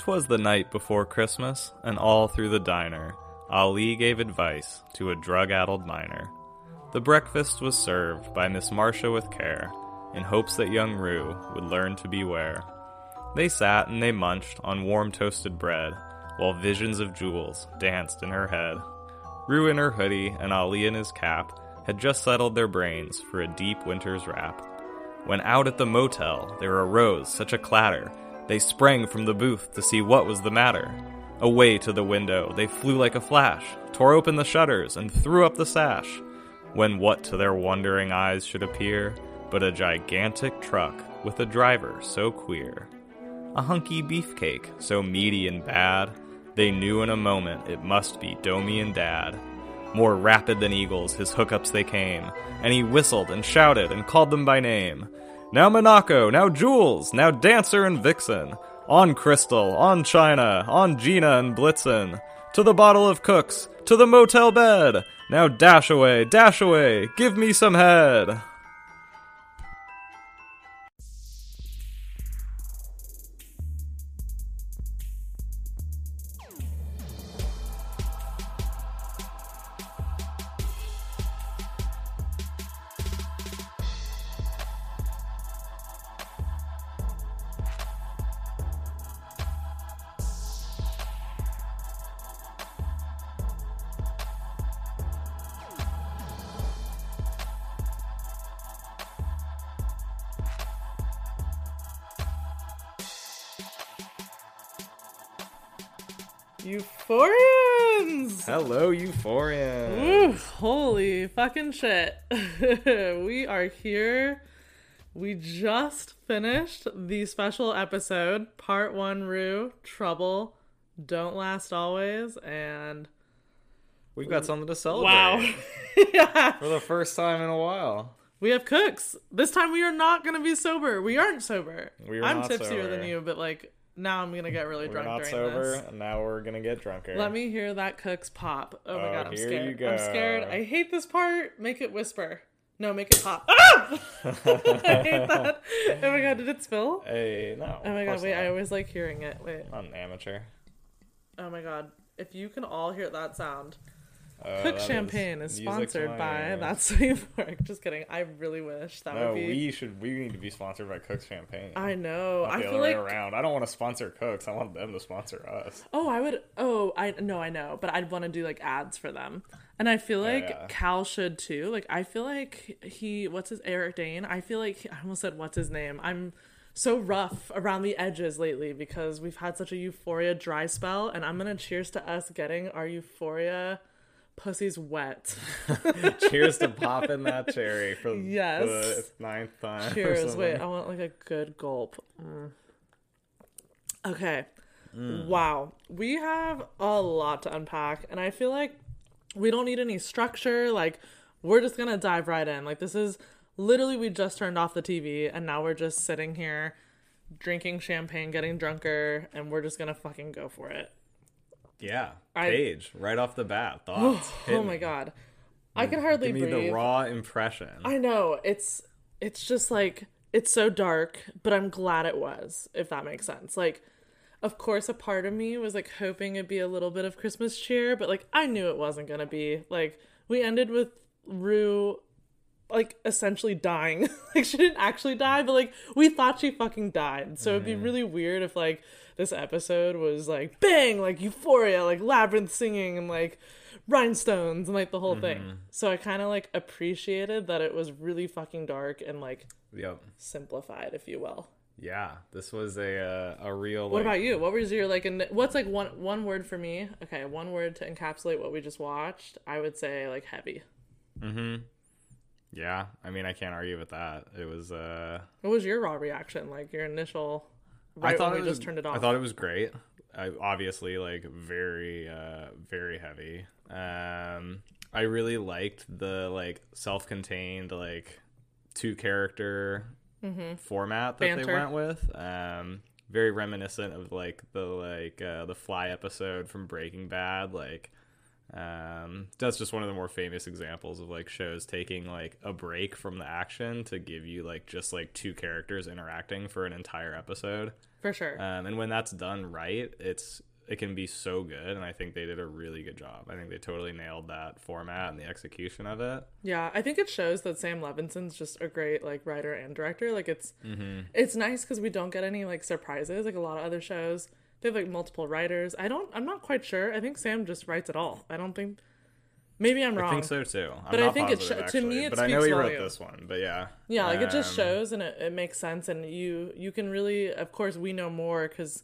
'Twas the night before Christmas, and all through the diner, Ali gave advice to a drug-addled miner. The breakfast was served by Miss Marcia with care, in hopes that young Rue would learn to beware. They sat and they munched on warm toasted bread, while visions of jewels danced in her head. Rue in her hoodie and Ali in his cap had just settled their brains for a deep winter's wrap. When out at the motel there arose such a clatter, they sprang from the booth to see what was the matter. Away to the window they flew like a flash, tore open the shutters, and threw up the sash. When what to their wondering eyes should appear but a gigantic truck with a driver so queer. A hunky beefcake, so meaty and bad, they knew in a moment it must be Domi and Dad. More rapid than eagles, his hookups they came, and he whistled and shouted and called them by name. Now Monaco, now Jules, now Dancer and Vixen, on Crystal, on China, on Gina and Blitzen, to the bottle of cooks, to the motel bed. Now dash away, dash away, give me some head. Euphorians! Hello, Euphorian. Oof, holy fucking shit. we are here. We just finished the special episode, part one Rue, Trouble, Don't Last Always, and We've got something to celebrate. wow. yeah. For the first time in a while. We have cooks. This time we are not going to be sober. We aren't sober. We are I'm tipsier sober. than you, but like now I'm to get really We're drunk not during sober, this. and now we're gonna get drunker. Let me hear that cook's pop. Oh my Oh, god, I'm here scared. you I'm scared. I hate this part. Make it whisper. No, make it pop. Ah! I hate that. Oh my god, did it spill? Hey, no. Oh my god, wait, not. I always like hearing it. Wait. I'm an amateur. Oh my god. If you can all hear that sound. Uh, Cook Champagne is, to sponsored by. That's So Euphoric. Just kidding. I really wish that No, would be. we should. We need to be sponsored by Cook's Champagne. I know. Not I feel like. around. I don't want to sponsor Cooks. I want them to sponsor us. Oh, I would. Oh, I no, I know, but I'd want to do like ads for them, and I feel like yeah. Cal should too. Like, I feel like he, what's his Eric Dane? I feel like I almost said what's his name. I'm so rough around the edges lately because we've had such a euphoria dry spell, and I'm gonna cheers to us getting our euphoria pussies wet. Cheers to popping that cherry for Yes. the ninth time. Cheers. Wait, I want like a good gulp. Mm. Okay. Mm. Wow. We have a lot to unpack, and I feel like we don't need any structure. Like, we're just gonna dive right in. Like, this is literally we just turned off the TV, and now we're just sitting here drinking champagne, getting drunker, and we're just gonna fucking go for it. Yeah. I- Paige, right off the bat, oh thoughts. Hit Oh my god. I can hardly Give me breathe. the raw impression. I know it's it's just like it's so dark, but I'm glad it was, if that makes sense. Like, of course, a part of me was like hoping it'd be a little bit of Christmas cheer, but like I knew it wasn't gonna be. Like, we ended with Rue like essentially dying. like she didn't actually die, but like we thought she fucking died. So it'd be mm-hmm. really weird if like this episode was like bang, like euphoria, like Labrinth singing and like rhinestones and like the whole thing. So I kind of like appreciated that it was really fucking dark and like Yep. simplified, if you will. Yeah. This was a uh, a real. What like, about you? What was your like? In, what's like one one word for me? Okay, one word to encapsulate what we just watched. I would say like heavy. Mm-hmm. Yeah. I mean, I can't argue with that. It was. uh What was your raw reaction? Like your initial right I thought it we was, just turned it off. I thought it was great. I, obviously, like very, uh, very heavy. Um, I really liked the like self-contained like two character format that Banter. they went with. Um, very reminiscent of like the like uh, the Fly episode from Breaking Bad. Like, um, that's just one of the more famous examples of like shows taking like a break from the action to give you like just like two characters interacting for an entire episode. for sure. Um, and when that's done right, it's it can be so good. And I think they did a really good job. I think they totally nailed that format and the execution of it. Yeah, I think it shows that Sam Levinson's just a great like writer and director. Like it's Mm-hmm. it's nice because we don't get any like surprises like a lot of other shows. They have like multiple writers. I don't. I'm not quite sure. I think Sam just writes it all. I don't think. Maybe I'm wrong. I think so too. I'm But I think it positive, sho- to me, actually, it but I know speaks he wrote this one. But yeah, Yeah, like it just Um, shows and it, it makes sense, and you you can really, of course, we know more because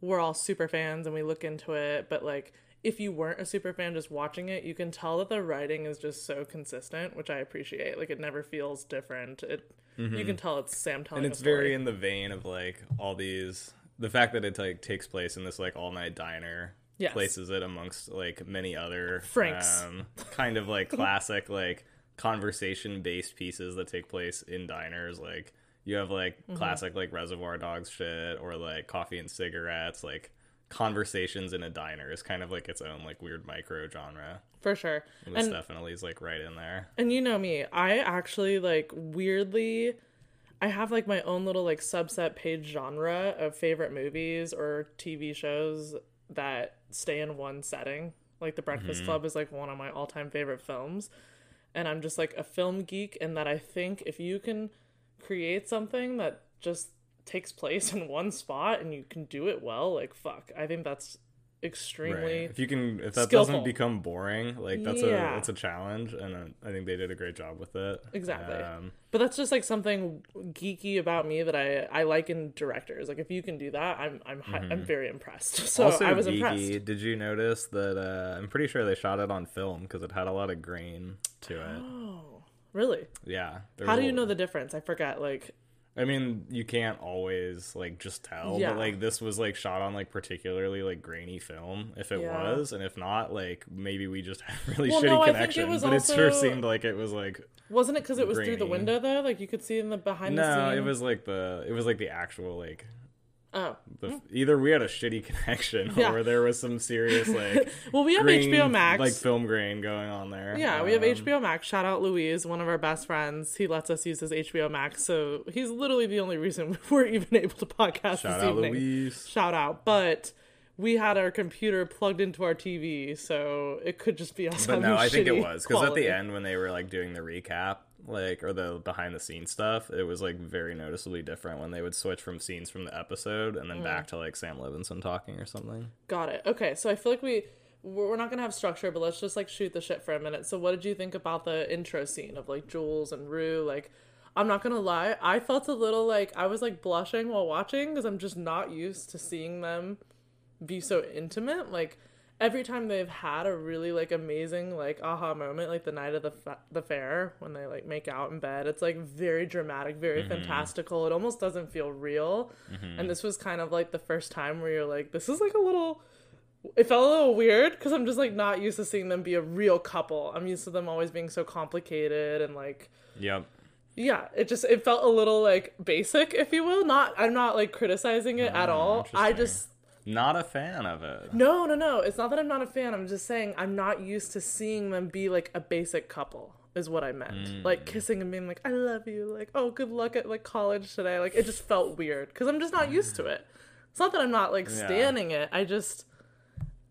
we're all super fans and we look into it. But like, if you weren't a super fan, just watching it, you can tell that the writing is just so consistent, which I appreciate. Like, it never feels different. It you can tell it's Sam telling. and it's very in the vein of like all these. The fact that it like takes place in this like all night diner Yes. places it amongst like many other Franks. um, kind of like classic like conversation based pieces that take place in diners. Like you have like Mm-hmm. classic like Reservoir Dogs shit or like coffee and cigarettes. Like conversations in a diner is kind of like its own like weird micro genre. for sure. And this And definitely is like right in there. And you know me, I actually like weirdly I have like my own little like subset page genre of favorite movies or TV shows that stay in one setting. Like The Breakfast mm-hmm. Club is like one of my all-time favorite films. And I'm just like a film geek and that I think if you can create something that just takes place in one spot and you can do it well, like fuck. I think that's extremely Right. If you can, if that skillful. doesn't become boring, like that's Yeah. a that's a challenge, and I think they did a great job with it. Exactly. Um, But that's just like something geeky about me that I I like in directors. Like if you can do that, I'm I'm hi- I'm very impressed. So Mm-hmm. also, I was geeky. impressed. Did you notice that? Uh, I'm pretty sure they shot it on film because it had a lot of grain to it. Oh. Really? Yeah. How do you know the difference? I forget. Like I mean, you can't always like just tell, Yeah. but like this was like shot on like particularly like grainy film. If it Yeah. was, and if not, like maybe we just had really Well, shitty no, I think it connection. was but it sure seemed like it was like wasn't it because it was through the window though? Like you could see in the behind the no, it was like the it was like the actual like Oh. the, either we had a shitty connection Yeah. or there was some serious like Well, we have grain, HBO Max. like film grain going on there. Yeah, we have Um, HBO Max. Shout out Louise, one of our best friends. He lets us use his HBO Max, so he's literally the only reason we're even able to podcast Shout out evening. Louise. Shout out, but we had our computer plugged into our TV, so it could just be us. But no, I think it was because at the end when they were like doing the recap, like or the behind the scenes stuff, it was like very noticeably different when they would switch from scenes from the episode and then Mm. back to like Sam Levinson talking or something. Got it. Okay, so I feel like we we're we're not gonna have structure, but let's just like shoot the shit for a minute. So, what did you think about the intro scene of like Jules and Rue? Like, I'm not gonna lie, I felt a little like I was like blushing while watching because I'm just not used to seeing them be so intimate. Like every time they've had a really like amazing like aha moment, like the night of the fa- the fair when they like make out in bed, it's like very dramatic, very mm-hmm. fantastical. It almost doesn't feel real. Mm-hmm. And this was kind of like the first time where you're like, this is like a little. It felt a little weird because I'm just like not used to seeing them be a real couple. I'm used to them always being so complicated and like Yep. yeah, it just it felt a little like basic, if you will. Not I'm not like criticizing it at ah, all. I just Not a fan of it. no, no, no. It's not that I'm not a fan. I'm just saying I'm not used to seeing them be like a basic couple. Is what I meant. Mm. Like kissing and being like, "I love you." Like, "Oh, good luck at like college today." Like, it just felt weird because I'm just not used to it. It's not that I'm not like Yeah. standing it. I just,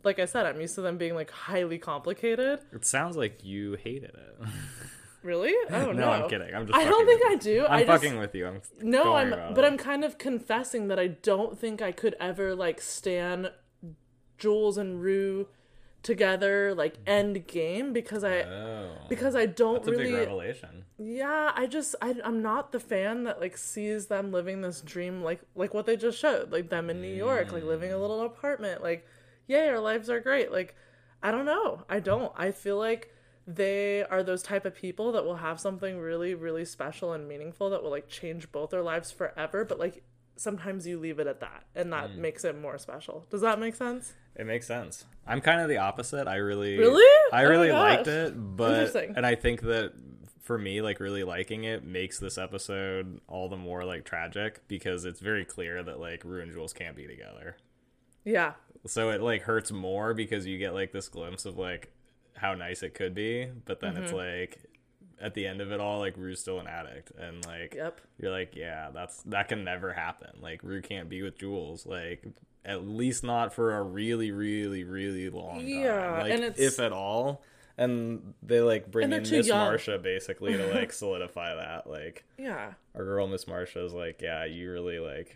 like I said, I'm used to them being like highly complicated. It sounds like you hated it. Really? Oh no, no, I'm kidding. I'm just. I don't think I do. I'm I just, fucking with you. I'm No, I'm but it. I'm kind of confessing that I don't think I could ever like stand Jules and Rue together like mm-hmm. end game because I Oh, because I don't that's a big really revelation. yeah I just I, I'm not the fan that like sees them living this dream like like what they just showed like them in New York like living a mm. little apartment like yay our lives are great like I don't know I don't I feel like they are those type of people that will have something really really special and meaningful that will like change both their lives forever but like sometimes you leave it at that and that Mm. makes it more special. Does that make sense? It makes sense. I'm kind of the opposite. I really, Really? I Oh really gosh. liked it, but and I think that for me, like really liking it makes this episode all the more like tragic because it's very clear that like Rue and Jules can't be together. Yeah. So it like hurts more because you get like this glimpse of like how nice it could be, but then it's Mm-hmm. like at the end of it all, like Rue's still an addict, and like Yep. you're like, yeah, that's that can never happen. Like Rue can't be with Jules, like at least not for a really, really, really long time. Yeah, like, and it's- if at all. And they like bring in Miss. Marsha basically to like solidify that. Like Yeah. our girl Miss Marsha is like, yeah, you really like,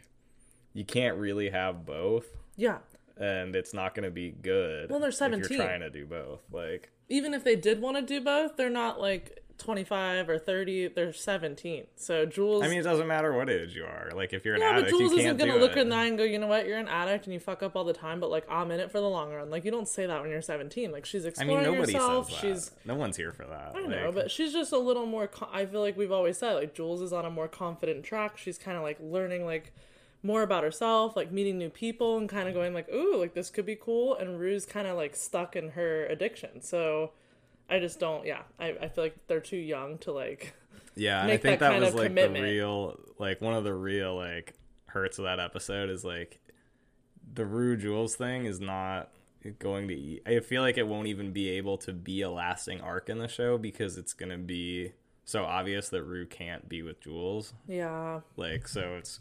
you can't really have both Yeah. And it's not going to be good. Well, they're If 17. you're trying to do both, like Even if they did want to do both, they're not like 25 or 30, they're 17. So Jules I mean, it doesn't matter what age you are. Like if you're an Yeah, but addict, Jules isn't can't gonna look in the eye and go, you know what, you're an addict and you fuck up all the time, but like I'm in it for the long run. Like you don't say that when you're 17. Like she's I exploring mean, nobody herself. says that. She's No one's here for that. I know, but she's just a little more. co- I feel like we've always said like Jules is on a more confident track. She's kind of like learning like more about herself, like meeting new people and kind of going like, ooh, like this could be cool. And Rue's kind of like stuck in her addiction. So I just don't. Yeah, I, I feel like they're too young to like. yeah, and I think that that was like commitment. the real, like one of the real like hurts of that episode is like the Rue Jules thing is not going to. Eat. I feel like it won't even be able to be a lasting arc in the show because it's gonna be so obvious that Rue can't be with Jules. Yeah, Like so it's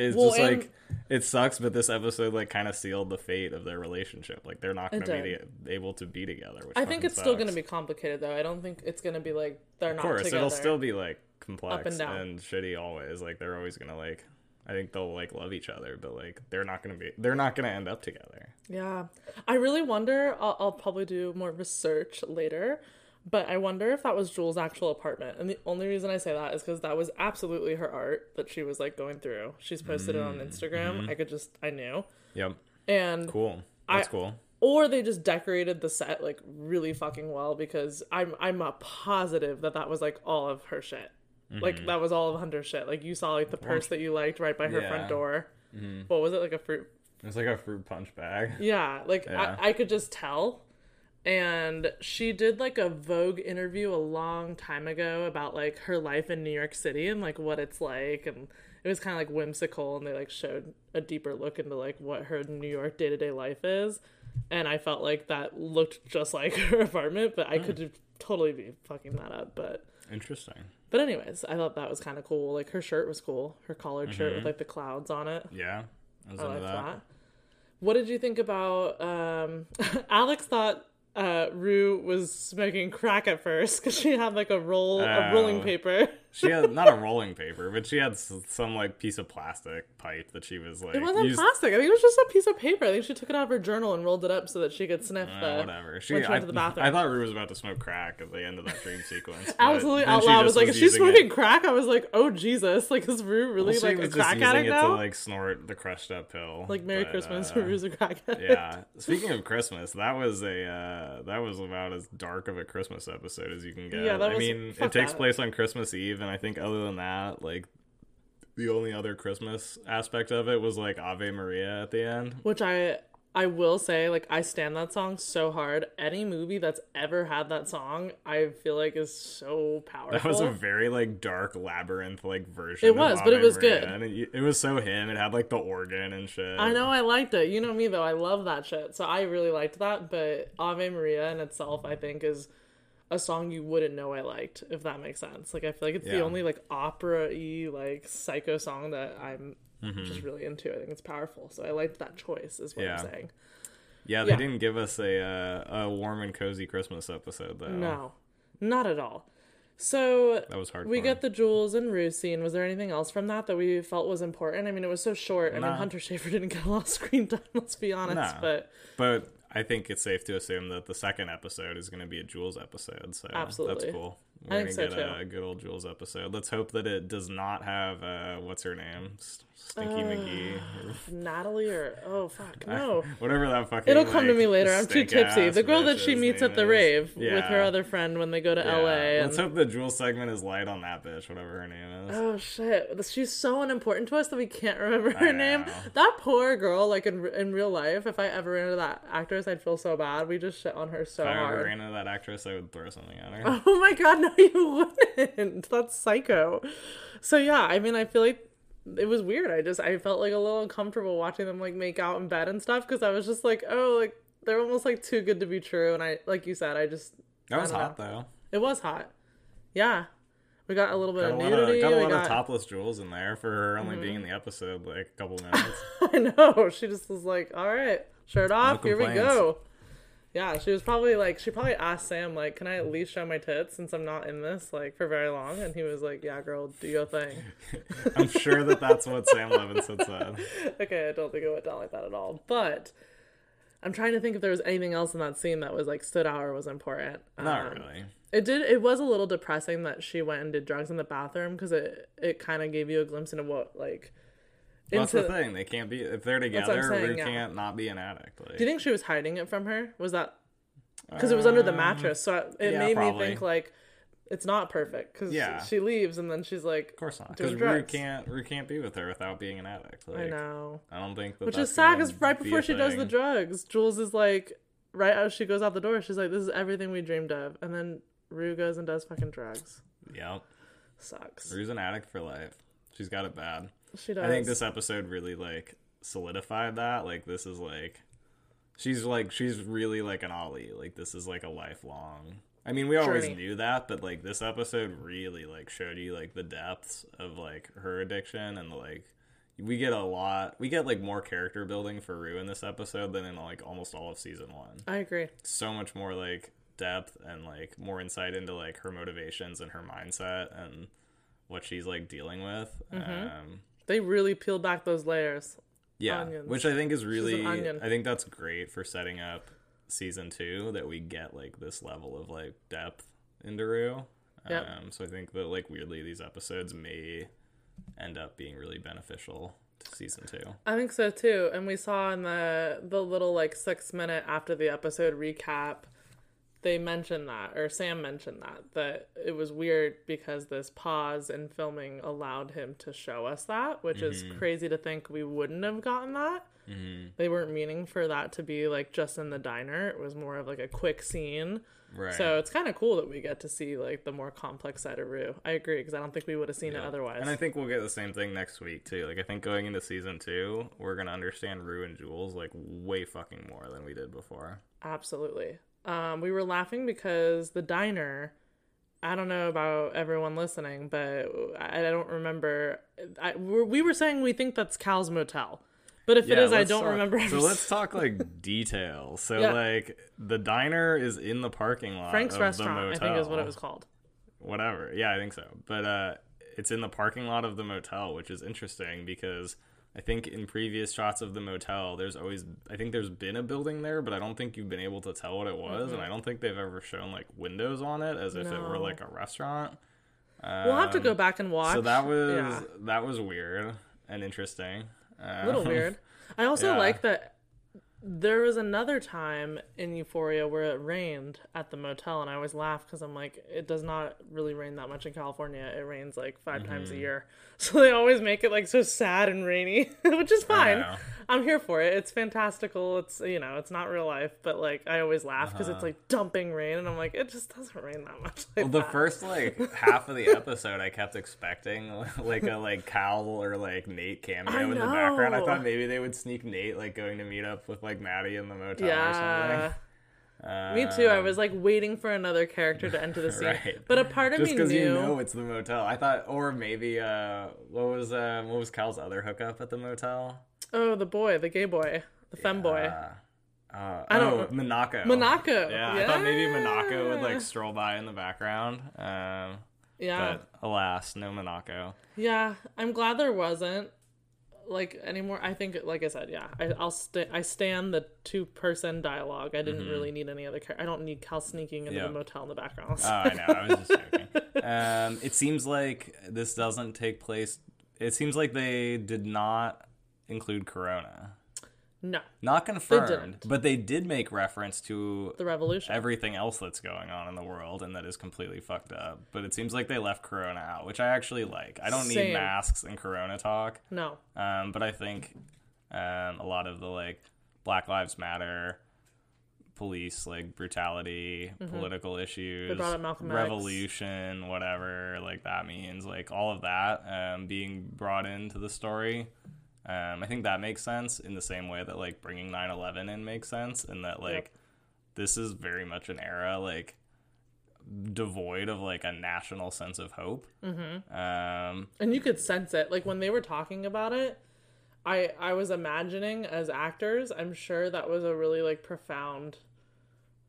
it's Well, just like it sucks, but this episode like kind of sealed the fate of their relationship. Like they're not going to be able to be together. Which I think it's still going to be complicated though. I don't think it's going to be like they're not. Of course, together. it'll still be like complex and down. and shitty always. Like they're always gonna like. I think they'll like love each other, but like they're not gonna be. They're not gonna end up together. Yeah. I really wonder, I'll, I'll probably do more research later, but I wonder if that was Jules' actual apartment. And the only reason I say that is because that was absolutely her art that she was like going through. She's posted it on mm, Instagram. Mm-hmm. I could just, I knew. Yep. And, Cool. That's I- cool. or they just decorated the set like really fucking well because I'm, I'm a positive that that was like all of her shit. Like mm-hmm. that was all of Hunter's shit. Like you saw like the purse that you liked right by her Yeah. front door. Mm-hmm. What was it? Like a fruit It's like a fruit punch bag. Yeah, like Yeah. I, I could just tell. And she did like a Vogue interview a long time ago about like her life in New York City and like what it's like and it was kind of like whimsical and they like showed a deeper look into like what her New York day-to-day life is and I felt like that looked just like her apartment but I could totally be fucking that up but Interesting. but anyways I thought that was kind of cool like her shirt was cool her collared shirt Mm-hmm. with like the clouds on it Yeah. I was I that. that. What did you think about? Um, Alex thought uh, Rue was smoking crack at first because she had like a roll, a rolling Oh. paper. She had not a rolling paper, but she had some like piece of plastic pipe that she was like It wasn't used- plastic. I think it was just a piece of paper. I think she took it out of her journal and rolled it up so that she could sniff Uh, the whatever. She, when she I, went to the bathroom. I thought Rue was about to smoke crack at the end of that dream sequence. Absolutely out loud. I was like, is she smoking it- crack? I was like, oh Jesus! Like, is Rue really Well, like a crack addict it now? to like snort the crushed up pill. like Merry but, Christmas, uh, Rue's a crack addict. yeah. Speaking of Christmas, that was a uh, that was about as dark of a Christmas episode as you can get. Yeah, that I was- mean, it takes place on Christmas Eve, and I think other than that, like the only other Christmas aspect of it was like Ave Maria at the end. Which I I will say, like I stand that song so hard. Any movie that's ever had that song, I feel like is so powerful. That was a very like dark Labrinth like version. It was, but it was Maria, good. and it, it was so him. It had like the organ and shit. I know I liked it. You know me though, I love that shit. So I really liked that, but Ave Maria in itself I think is a song you wouldn't know I liked, if that makes sense. Like I feel like it's the only like opera y like psycho song that I'm Mm-hmm. just really into. I think it's powerful. So I liked that choice is what Yeah. I'm saying. Yeah, they Yeah. didn't give us a uh, a warm and cozy Christmas episode though. No. Not at all. So that was hard. we get the Jules and Rue scene. Was there anything else from that that we felt was important? I mean, it was so short. I mean, Hunter Schafer didn't get a lot of screen time. Let's be honest. Nah. But But I think it's safe to assume that the second episode is going to be a Jules episode. So Absolutely. that's cool. I We're gonna so, get too. a good old Jules episode. Let's hope that it does not have uh, what's her name Stinky McGee. Natalie or oh fuck no. Whatever that fucking. It'll come to me later. I'm too tipsy. The girl that she meets at the is. rave with her other friend when they go to Yeah. LA. Let's hope the Jules segment is light on that bitch, whatever her name is. Oh shit! She's so unimportant to us that we can't remember her name. That poor girl, like in in real life, if I ever ran into that actress, I'd feel so bad. We just shit on her so hard. if I ever hard. ran into that actress, I would throw something at her. Oh my god, no, you wouldn't. That's psycho. So yeah, I mean, I feel like it was weird. I just I felt like a little uncomfortable watching them like make out in bed and stuff because I was just like, oh, like they're almost like too good to be true. And I, like you said, I just That was hot though. it was hot. Yeah, we got a little bit Got a of lot of, got a lot got, of topless Jules in there for her only mm-hmm. being in the episode like a couple minutes. I know. She just was like, all right, shirt off, here we go. Yeah, she was probably like, she probably asked Sam, like, can I at least show my tits since I'm not in this, like, for very long? And he was like, yeah, girl, do your thing. I'm sure that that's what Sam Levinson said. okay, I don't think it went down like that at all. But I'm trying to think if there was anything else in that scene that was, like, stood out or was important. Not Um, really. It did, it was a little depressing that she went and did drugs in the bathroom because it, it kind of gave you a glimpse into what, like, Well, that's the thing. They can't be if they're together. saying, Rue yeah. can't not be an addict. Like, Do you think she was hiding it from her? Was that because it was under the Um, mattress? So it yeah, made probably. me think like it's not perfect because Yeah. she leaves and then she's like, Of course not. Because Rue can't. Rue can't be with her without being an addict. Like, I know, I don't think that. which is sad because right before a she does the drugs, Jules is like, right as she goes out the door, she's like, "This is everything we dreamed of," and then Rue goes and does fucking drugs. Yep. Sucks. Rue's an addict for life. She's got it bad. She does. I think this episode really like solidified that. Like this is like she's like she's really like an Ollie. Like this is like a lifelong. I mean, we always Journey. knew that, but like this episode really like showed you like the depths of like her addiction and like we get a lot. We get like more character building for Rue in this episode than in like almost all of season 1. I agree. So much more like depth and like more insight into like her motivations and her mindset and what she's like dealing with. Mm-hmm. Um They really peel back those layers. yeah, onions. which I think is really. I think that's great for setting up season two that we get like this level of like depth into Rue. Yep. Um, so I think that like weirdly these episodes may end up being really beneficial to season two. I think so too. And we saw in the the little like six minute after the episode recap, they mentioned that, or Sam mentioned that, that it was weird because this pause in filming allowed him to show us that, which is mm-hmm. crazy to think we wouldn't have gotten that. Mm-hmm. They weren't meaning for that to be like just in the diner. It was more of like a quick scene. Right. So it's kind of cool that we get to see like the more complex side of Rue. I agree because I don't think we would have seen it otherwise. And I think we'll get the same thing next week too. Like I think going into season two, we're gonna understand Rue and Jules like way fucking more than we did before. Absolutely. Um, we were laughing because the diner. I don't know about everyone listening, but I I don't remember. I, we're- we were saying we think that's Cal's motel, but if it Yeah, is, I don't talk- remember. So let's talk like details. So Yeah. like the diner is in the parking lot. Frank's of the restaurant. I think is what it was called. whatever. Yeah, I think so. But uh, it's in the parking lot of the motel, which is interesting because I think in previous shots of the motel, there's always I think there's been a building there, but I don't think you've been able to tell what it was, and I don't think they've ever shown like windows on it as if it were like a restaurant. We'll have to go back and watch. Um, So that was yeah, that was weird and interesting. a little Um, weird. I also yeah. like that there was another time in Euphoria where it rained at the motel, and I always laugh because I'm like, it does not really rain that much in California. It rains like 5 times Mm-hmm. a year, so they always make it like so sad and rainy, which is fine. I'm here for it. It's fantastical. It's you know, it's not real life, but like I always laugh because it's like dumping rain, and I'm like, it just doesn't rain that much. Like Uh-huh. Well, the that. first like half of the episode, I kept expecting like a like Cal or like Nate cameo in the background. I thought maybe they would sneak Nate like going to meet up with like Maddie in the motel or yeah. something. Me too. I Um, was like waiting for another character to enter the scene, Right. but a part of just me because knew. you know it's the motel. I thought, or maybe uh, what was uh, what was Cal's other hookup at the motel? Oh, the boy, the gay boy, the femme boy. Uh, I don't oh, know. Monaco. Monaco. Yeah, I thought maybe Monaco would like stroll by in the background. Um, Yeah. but alas, no Monaco. Yeah. I'm glad there wasn't like anymore. I think, like I said, yeah, I, I'll sta I stand the two person dialogue. I didn't really need any other. Char- I don't need Cal sneaking into Mm-hmm. The motel in the background. Oh, I know. I was just joking. um, it seems like this doesn't take place it seems like they did not include Corona. No, Not confirmed, didn't. but they did make reference to the revolution. everything else that's going on in the world and that is completely fucked up. But it seems like they left Corona out, which I actually like. I don't need masks and Corona talk. no, Um, but I think um, a lot of the like Black Lives Matter, police like brutality, political issues, Mm-hmm. brought up Malcolm X. revolution, whatever like that means, like all of that um, being brought into the story. Um, I think that makes sense in the same way that like bringing 9/11 in makes sense, and that like this is very much an era like devoid of like a national sense of hope. Mm-hmm. Um, and you could sense it. Like when they were talking about it, I I was imagining as actors. I'm sure that was a really like profound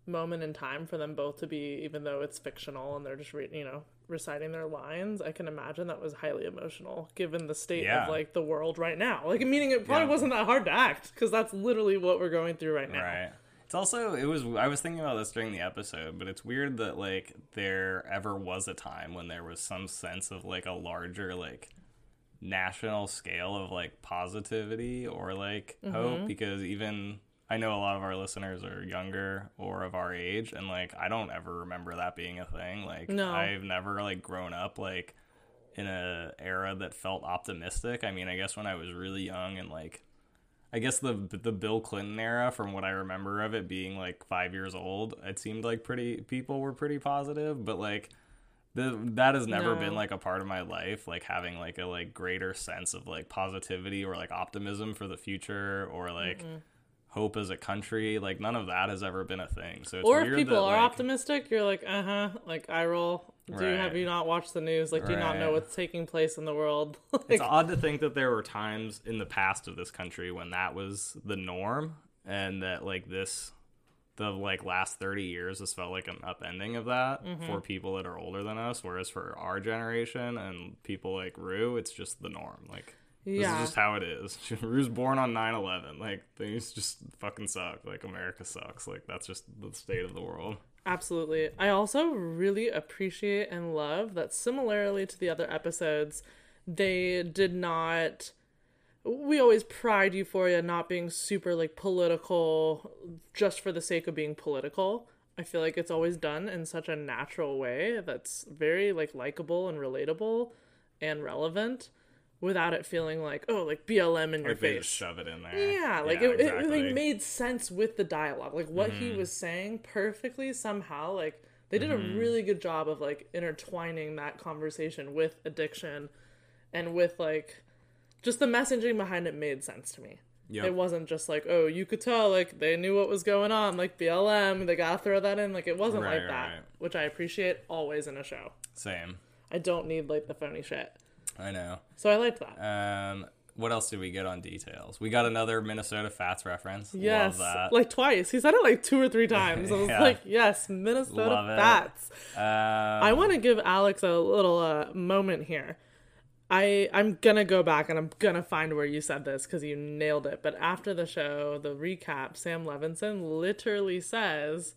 moment in time for them both to be, even though it's fictional and they're just re- you know reciting their lines. I can imagine that was highly emotional given the state Yeah. of like the world right now. Like meaning it probably Yeah. wasn't that hard to act because that's literally what we're going through right now. Right. It's also it was I was thinking about this during the episode, but it's weird that like there ever was a time when there was some sense of like a larger like national scale of like positivity or like Mm-hmm. hope because even I know a lot of our listeners are younger or of our age and like I don't ever remember that being a thing. Like No. I've never like grown up like in a era that felt optimistic. I mean, I guess when I was really young and like I guess the the Bill Clinton era, from what I remember of it being like five years old, it seemed like pretty people were pretty positive, but like the that has never No. been like a part of my life, like having like a like greater sense of like positivity or like optimism for the future or like hope as a country. Like none of that has ever been a thing. So it's Or if people that, are like, optimistic, you're like, uh huh, like I roll. Do Right. have you not watched the news? Like, do you not know what's taking place in the world? like, it's odd to think that there were times in the past of this country when that was the norm and that like this the like last 30 years has felt like an upending of that Mm-hmm. for people that are older than us whereas for our generation and people like rue it's just the norm like this Yeah. is just how it is rue's born on 9-11 like things just fucking suck like america sucks like that's just the state of the world Absolutely. I also really appreciate and love that similarly to the other episodes, they did not we always pride Euphoria not being super like political just for the sake of being political. I feel like it's always done in such a natural way that's very like likable and relatable and relevant without it feeling like, oh, like BLM in your like they face. just shove it in there Yeah, like Yeah, it, exactly. Mm-hmm. it like made sense with the dialogue. Like what he was saying perfectly somehow. Like they did a really good job of like intertwining that conversation with addiction and with like just the messaging behind it made sense to me. Yep. It wasn't just like, oh, you could tell like they knew what was going on, like BLM, they gotta throw that in. Like it wasn't Right, like that. right. Which I appreciate always in a show. same I don't need like the phony shit. I know So I liked that. Um, what else did we get on details? We got another Minnesota Fats reference. Yes, like twice. He said it like two or three times. I was Yeah. like, yes, Minnesota Love. Fats. um, I want to give Alex a little uh, moment here. I I'm gonna go back and I'm gonna find where you said this because you nailed it. But after the show, the recap, Sam Levinson literally says,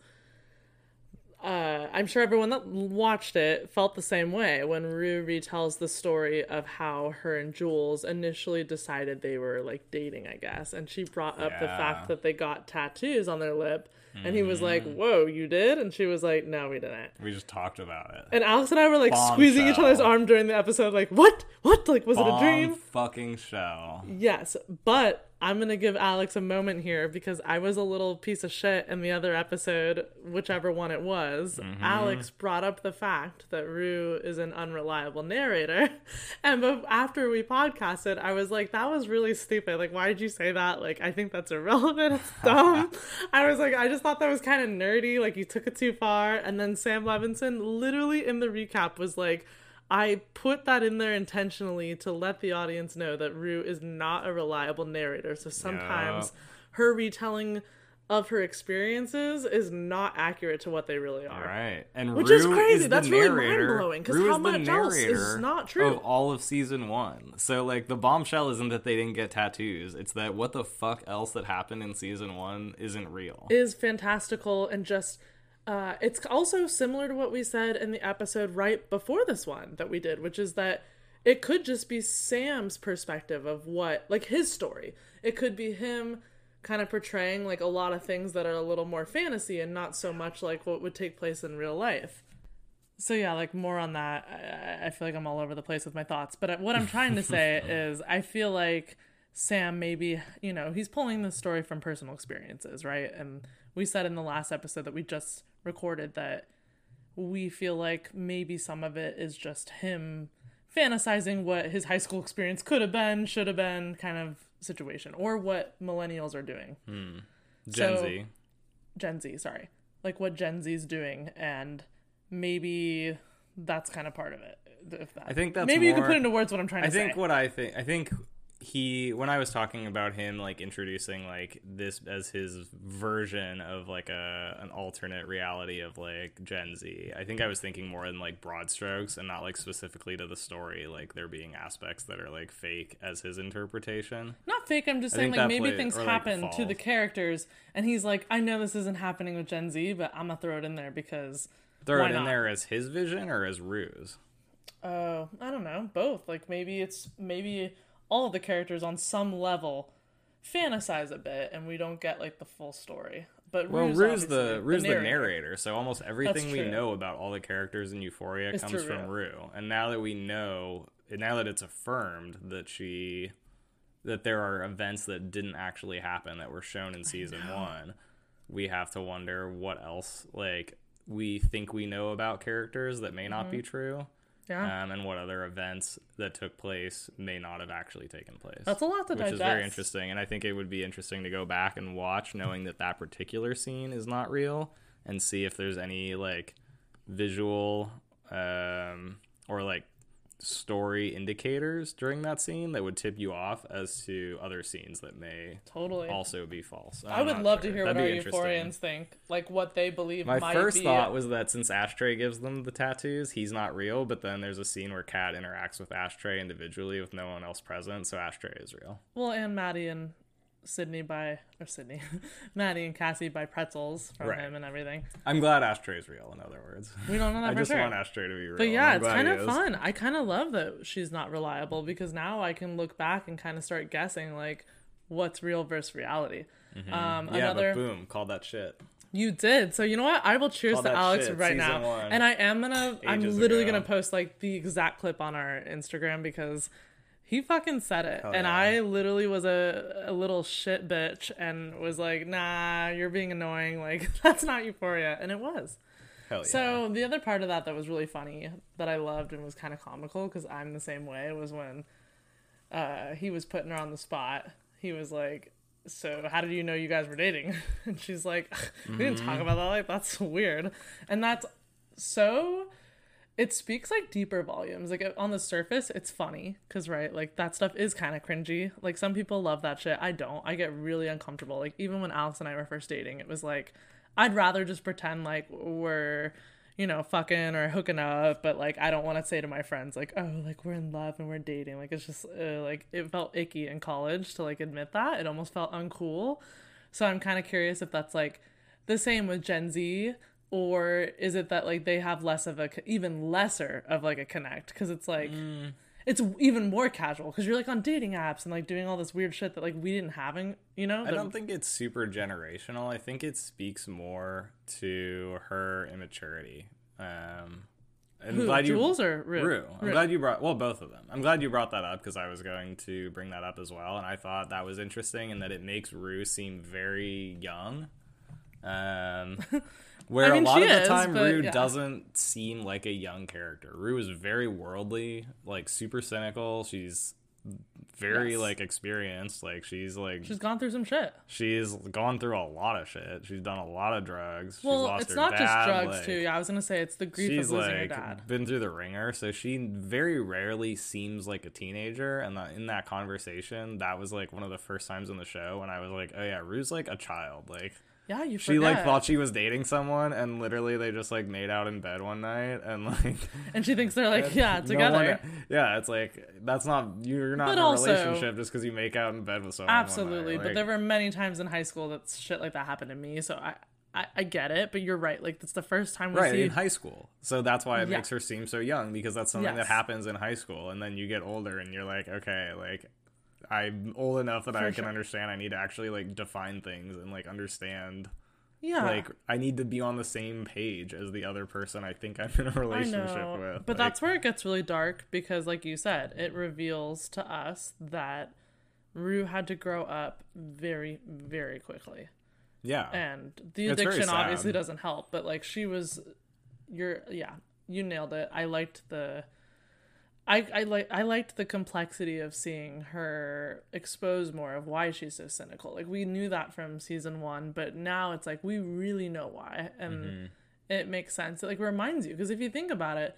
uh, "I'm sure everyone that watched it felt the same way when Rue tells the story of how her and Jules initially decided they were like dating, I guess, and she brought up the fact that they got tattoos on their lip." And he was like, Mm-hmm. "Whoa, you did?" And she was like, "No, we didn't." we just talked about it. And Alex and I were like squeezing each other's arm during the episode, like, what? What? Like, was it a dream? fucking show. Yes. But I'm going to give Alex a moment here because I was a little piece of shit in the other episode, whichever one it was. Mm-hmm. Alex brought up the fact that Rue is an unreliable narrator. And after we podcasted, I was like, that was really stupid. Like, why did you say that? Like, I think that's irrelevant. It's dumb. I was like, I just thought that was kind of nerdy. Like, you took it too far. And then Sam Levinson literally in the recap was like, I put that in there intentionally to let the audience know that Rue is not a reliable narrator. So sometimes Yeah. her retelling of her experiences is not accurate to what they really are. Right. And Which Rue is crazy. the That's really mind blowing because how much else is not true? Of all of season one. So like the bombshell isn't that they didn't get tattoos. It's that what the fuck else that happened in season one isn't real. Is fantastical and just. Uh, it's also similar to what we said in the episode right before this one that we did, which is that it could just be Sam's perspective of what, like his story. It could be him kind of portraying like a lot of things that are a little more fantasy and not so much like what would take place in real life. So yeah, like more on that. I, I feel like I'm all over the place with my thoughts, but what I'm trying to say is I feel like Sam maybe, you know, he's pulling the story from personal experiences, right? And we said in the last episode that we just recorded that we feel like maybe some of it is just him fantasizing what his high school experience could have been, should have been kind of situation, or what millennials are doing. Hmm. Gen So- Z. Gen Z, sorry. Like what Gen Z's doing, and maybe that's kind of part of it. If that, I think that's maybe you can put into words what I'm trying to say. I think what I think I think he when I was talking about him like introducing like this as his version of like a an alternate reality of like Gen Z. I think I was thinking more in like broad strokes and not like specifically to the story like there being aspects that are like fake as his interpretation. Not fake. I'm just I saying like maybe play- things or, like, happen to the characters, and he's like, I know this isn't happening with Gen Z, but I'm gonna throw it in there because. Throw it in not? there as his vision or as Rue's. Oh, uh, I don't know. Both. Like maybe it's maybe all of the characters on some level fantasize a bit, and we don't get like the full story. But Well, Rue's Rue's the obviously Rue's the narrator. narrator. so almost everything we know about all the characters in Euphoria It's comes through from Rue. And now that we know, now that it's affirmed that she, that there are events that didn't actually happen that were shown in season one, we have to wonder what else like we think we know about characters that may not be mm-hmm. true. Yeah. Um, and what other events that took place may not have actually taken place. That's a lot to which digest. is very interesting. And I think it would be interesting to go back and watch, knowing that that particular scene is not real, and see if there's any like visual um, or like story indicators during that scene that would tip you off as to other scenes that may Totally. also be false. I I'm would love sure. to hear That'd what our euphorians think, like what they believe My first thought was that since Ashtray gives them the tattoos, he's not real. But then there's a scene where Kat interacts with Ashtray individually with no one else present, so Ashtray is real. well, and Maddie and Sydney by or Sydney, Maddie and Cassie by pretzels from Right. him and everything. I'm glad Ashtray's real. In other words, We don't know that I for just sure. want Ashtray to be real. But yeah, it's kind of fun. I kind of love that she's not reliable because now I can look back and kind of start guessing like what's real versus reality. Um, Mm-hmm. Yeah, another but boom, call that shit. you did. So you know what? I will cheers Call to Alex shit, right now, one. and I am gonna. I'm literally ago. gonna post like the exact clip on our Instagram because he fucking said it, and yeah. I literally was a a little shit bitch and was like, "Nah, you're being annoying. Like that's not Euphoria," and it was. Hell yeah. So the other part of that that was really funny that I loved and was kind of comical because I'm the same way was when uh, he was putting her on the spot. He was like, "So how did you know you guys were dating?" And she's like, "We didn't Mm-hmm. talk about that. Like that's weird." And that's so. It speaks like deeper volumes. Like on the surface, it's funny because right, like that stuff is kind of cringy. Like some people love that shit. I don't. I get really uncomfortable. Like even when Alex and I were first dating, it was like I'd rather just pretend like we're, you know, fucking or hooking up, but like I don't want to say to my friends like, oh, like we're in love and we're dating. Like it's just uh, like it felt icky in college to like admit that. It almost felt uncool. So I'm kind of curious if that's like the same with Gen Z or is it that like they have less of a even lesser of like a connect because it's like it's even more casual because you're like on dating apps and like doing all this weird shit that like we didn't having you know I don't think it's super generational. I think it speaks more to her immaturity. Um, I'm Who, glad you Jules or Rue? Rue. I'm Rue. glad you brought well both of them. I'm glad you brought that up because I was going to bring that up as well, and I thought that was interesting and that it makes Rue seem very young. Um, where I mean, a lot of the is, time Rue yeah. doesn't seem like a young character. Rue is very worldly, like super cynical. She's very Yes. like experienced. Like she's like she's gone through some shit she's gone through a lot of shit. She's done a lot of drugs. she's well lost it's her not just drugs like- too yeah i was gonna say it's the grief She's of losing her dad been through the ringer, so she very rarely seems like a teenager. And that, in that conversation, that was like one of the first times in the show when I was like, "Oh yeah, Rue's like a child." Like yeah you she like thought she was dating someone, and literally they just like made out in bed one night, and like and she thinks they're like yeah no together one- yeah, it's like that's not you're not But in a also- relationship just because you make out in bed with someone. absolutely but there were many times in high school that shit like that happened to me so i I, I get it, but you're right. Like, it's the first time we right see. in high school so that's why it Yeah. makes her seem so young because that's something that happens in high school and then you get older and you're like okay like i'm old enough that i can sure. understand i need to actually like define things and like understand yeah. like i need to be on the same page as the other person i think i'm in a relationship with But Like, that's where it gets really dark because, like you said, it reveals to us that Rue had to grow up very, very quickly. yeah And the It's addiction obviously doesn't help, but like she was, you're, yeah, you nailed it. I liked the. I, I like I liked the complexity of seeing her expose more of why she's so cynical. Like we knew that from season one, but now it's like we really know why, and mm-hmm. it makes sense. It like reminds you because if you think about it,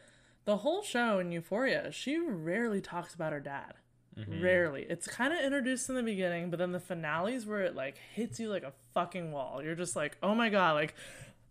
the whole show in Euphoria, she rarely talks about her dad. Mm-hmm. Rarely. It's kind of introduced in the beginning, but then the finales where it like hits you like a fucking wall. You're just like, oh my god, like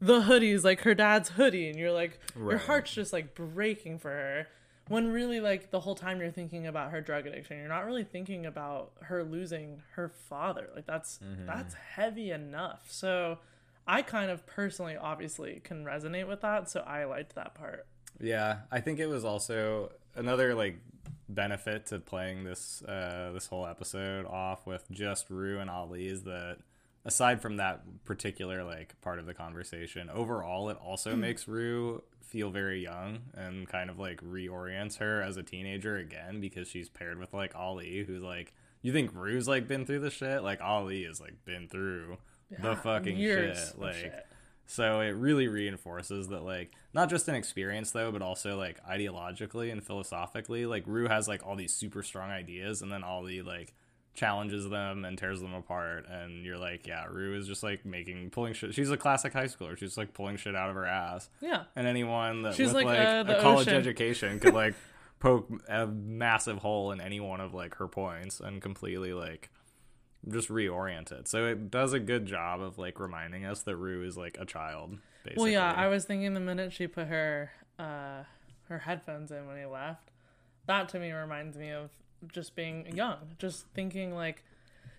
the hoodie's like her dad's hoodie, and you're like, your heart's just like breaking for her. When really, like the whole time you're thinking about her drug addiction, you're not really thinking about her losing her father. Like that's that's heavy enough. So, I kind of personally, obviously, can resonate with that. So I liked that part. Yeah, I think it was also another like benefit to playing this uh this whole episode off with just Rue and Ali is that aside from that particular like part of the conversation, overall it also hmm. makes Rue feel very young and kind of like reorients her as a teenager again because she's paired with like Ali who's like you think Rue's like been through the shit like Ali has like been through the Yeah, fucking shit like shit. so it really reinforces that like not just an experience though, but also like ideologically and philosophically, like Rue has like all these super strong ideas and then Ali like challenges them and tears them apart and you're like, yeah, Rue is just like making pulling shit she's a classic high schooler. She's like pulling shit out of her ass. Yeah. And anyone that She's with like, like, uh, a college ocean. education could like poke a massive hole in any one of like her points and completely like just reorient it. So it does a good job of like reminding us that Rue is like a child. Basically. Well, yeah, I was thinking the minute she put her uh, her headphones in when he left, that to me reminds me of just being young, just thinking like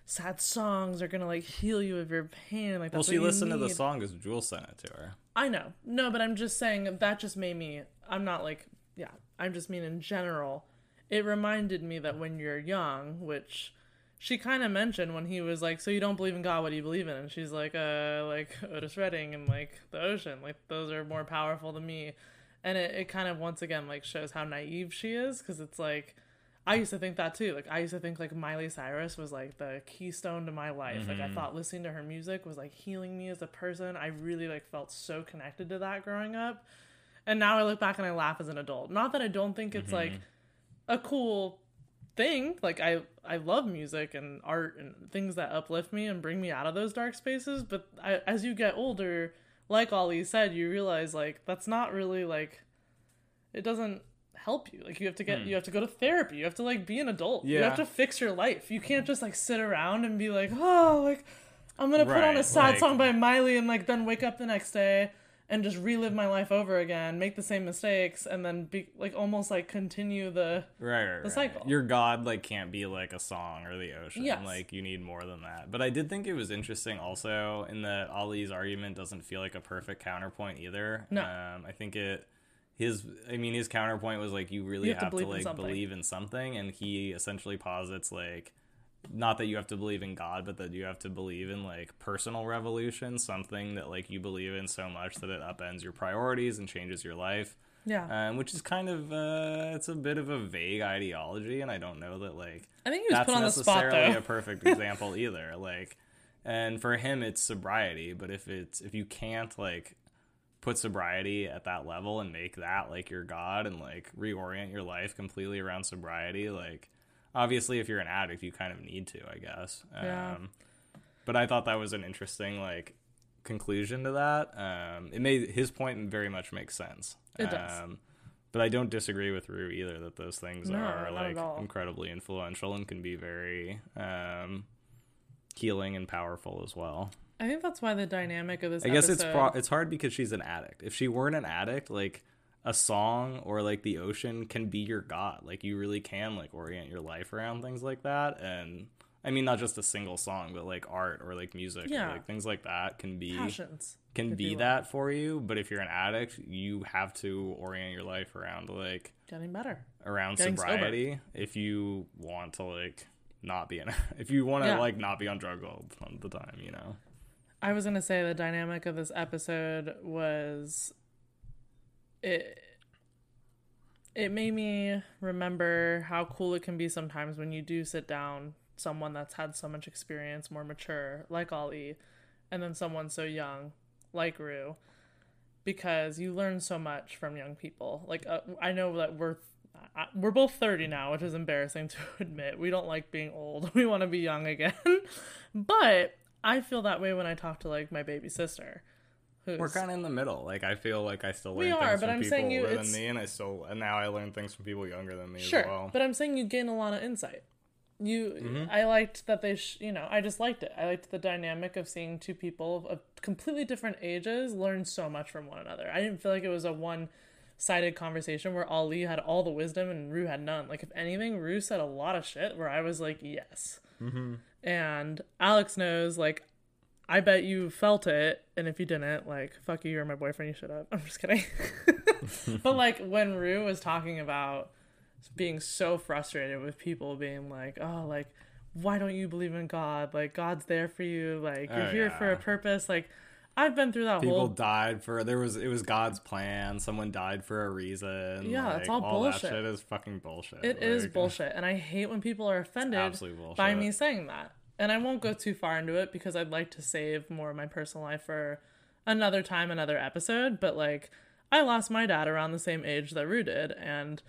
sad songs are gonna like heal you of your pain. Like Well, she listened to the song because Jules sent it to her. I know, no, but I'm just saying that just made me. I'm not like yeah. I'm just mean in general, it reminded me that when you're young, which she kind of mentioned when he was like, "So you don't believe in God? What do you believe in?" And she's like, "Uh, like Otis Redding and like the ocean. Like those are more powerful than me." And it, it kind of once again like shows how naive she is because it's like. I used to think that too. Like I used to think like Miley Cyrus was like the keystone to my life. Like I mm-hmm. thought listening to her music was like healing me as a person. I really like felt so connected to that growing up. And now I look back and I laugh as an adult. Not that I don't think it's like mm-hmm. a cool thing. Like I I love music and art and things that uplift me and bring me out of those dark spaces, but I, as you get older, like Ali said, you realize like that's not really like it doesn't help you. Like you have to get you have to go to therapy. You have to like be an adult. You have to fix your life. You can't just like sit around and be like, "Oh, like I'm going to put on a sad like- song by Miley and like then wake up the next day and just relive my life over again, make the same mistakes and then be like almost like continue the Right, right, right. cycle. Your god like can't be like a song or the ocean. Yes. Like you need more than that. But I did think it was interesting also in that Ali's argument doesn't feel like a perfect counterpoint either. No. Um, I think it his I mean his counterpoint was like you really You have to have, to, believe in like something. believe in something and he essentially posits like not that you have to believe in God, but that you have to believe in like personal revolution, something that like you believe in so much that it upends your priorities and changes your life yeah. um, which is kind of uh, it's a bit of a vague ideology, and I don't know that like I think he was that's put on the spot necessarily though. a perfect example either. Like, and for him, it's sobriety. But if it's if you can't like put sobriety at that level and make that like your god and like reorient your life completely around sobriety, like obviously if you're an addict, you kind of need to, I guess. Yeah. Um, but I thought that was an interesting like conclusion to that. Um, it made his point very much make sense. It does. Um, but I don't disagree with Rue either that those things No, are like incredibly influential and can be very um, healing and powerful as well. I think that's why the dynamic of this I guess it's pro- it's hard because she's an addict. If she weren't an addict, like a song or like the ocean can be your god. Like you really can like orient your life around things like that and I mean, not just a single song, but like art or like music, Yeah. or like things like that can be Passions. can be will. that for you. But if you're an addict, you have to orient your life around like Getting better. around Getting sober. sobriety if you want to like not be an if you want to Yeah. like not be on drug all the time, you know. I was gonna say the dynamic of this episode was it it made me remember how cool it can be sometimes when you do sit down someone that's had so much experience, more mature, like Ali, and then someone so young, like Rue, because you learn so much from young people. Like uh, I know that we're we're both 30 now, which is embarrassing to admit. We don't like being old. We want to be young again. but I feel that way when I talk to like my baby sister. Who's, We're kind of in the middle. Like I feel like I still We learn are, things but from I'm people saying you- older it's- than me, and I still and now I learn things from people younger than me sure, as well. but I'm saying you gain a lot of insight. You, Mm-hmm. I liked that they, sh- you know, I just liked it. I liked the dynamic of seeing two people of completely different ages learn so much from one another. I didn't feel like it was a one sided conversation where Ali had all the wisdom and Rue had none. Like, if anything, Rue said a lot of shit where I was like, yes. And Alex knows, like, I bet you felt it, and if you didn't, like, fuck you, you're my boyfriend, you should have. I'm just kidding. but like when Rue was talking about being so frustrated with people being like, oh, like, why don't you believe in God? Like, God's there for you. Like, you're Oh, here for a purpose. Like, I've been through that People whole. died for there was it was God's plan. Someone died for a reason. Yeah, like, it's all That bullshit. shit is fucking bullshit. It is Like, bullshit, and I hate when people are offended by me saying that. And I won't go too far into it because I'd like to save more of my personal life for another time, another episode. But like, I lost my dad around the same age that Rue did, and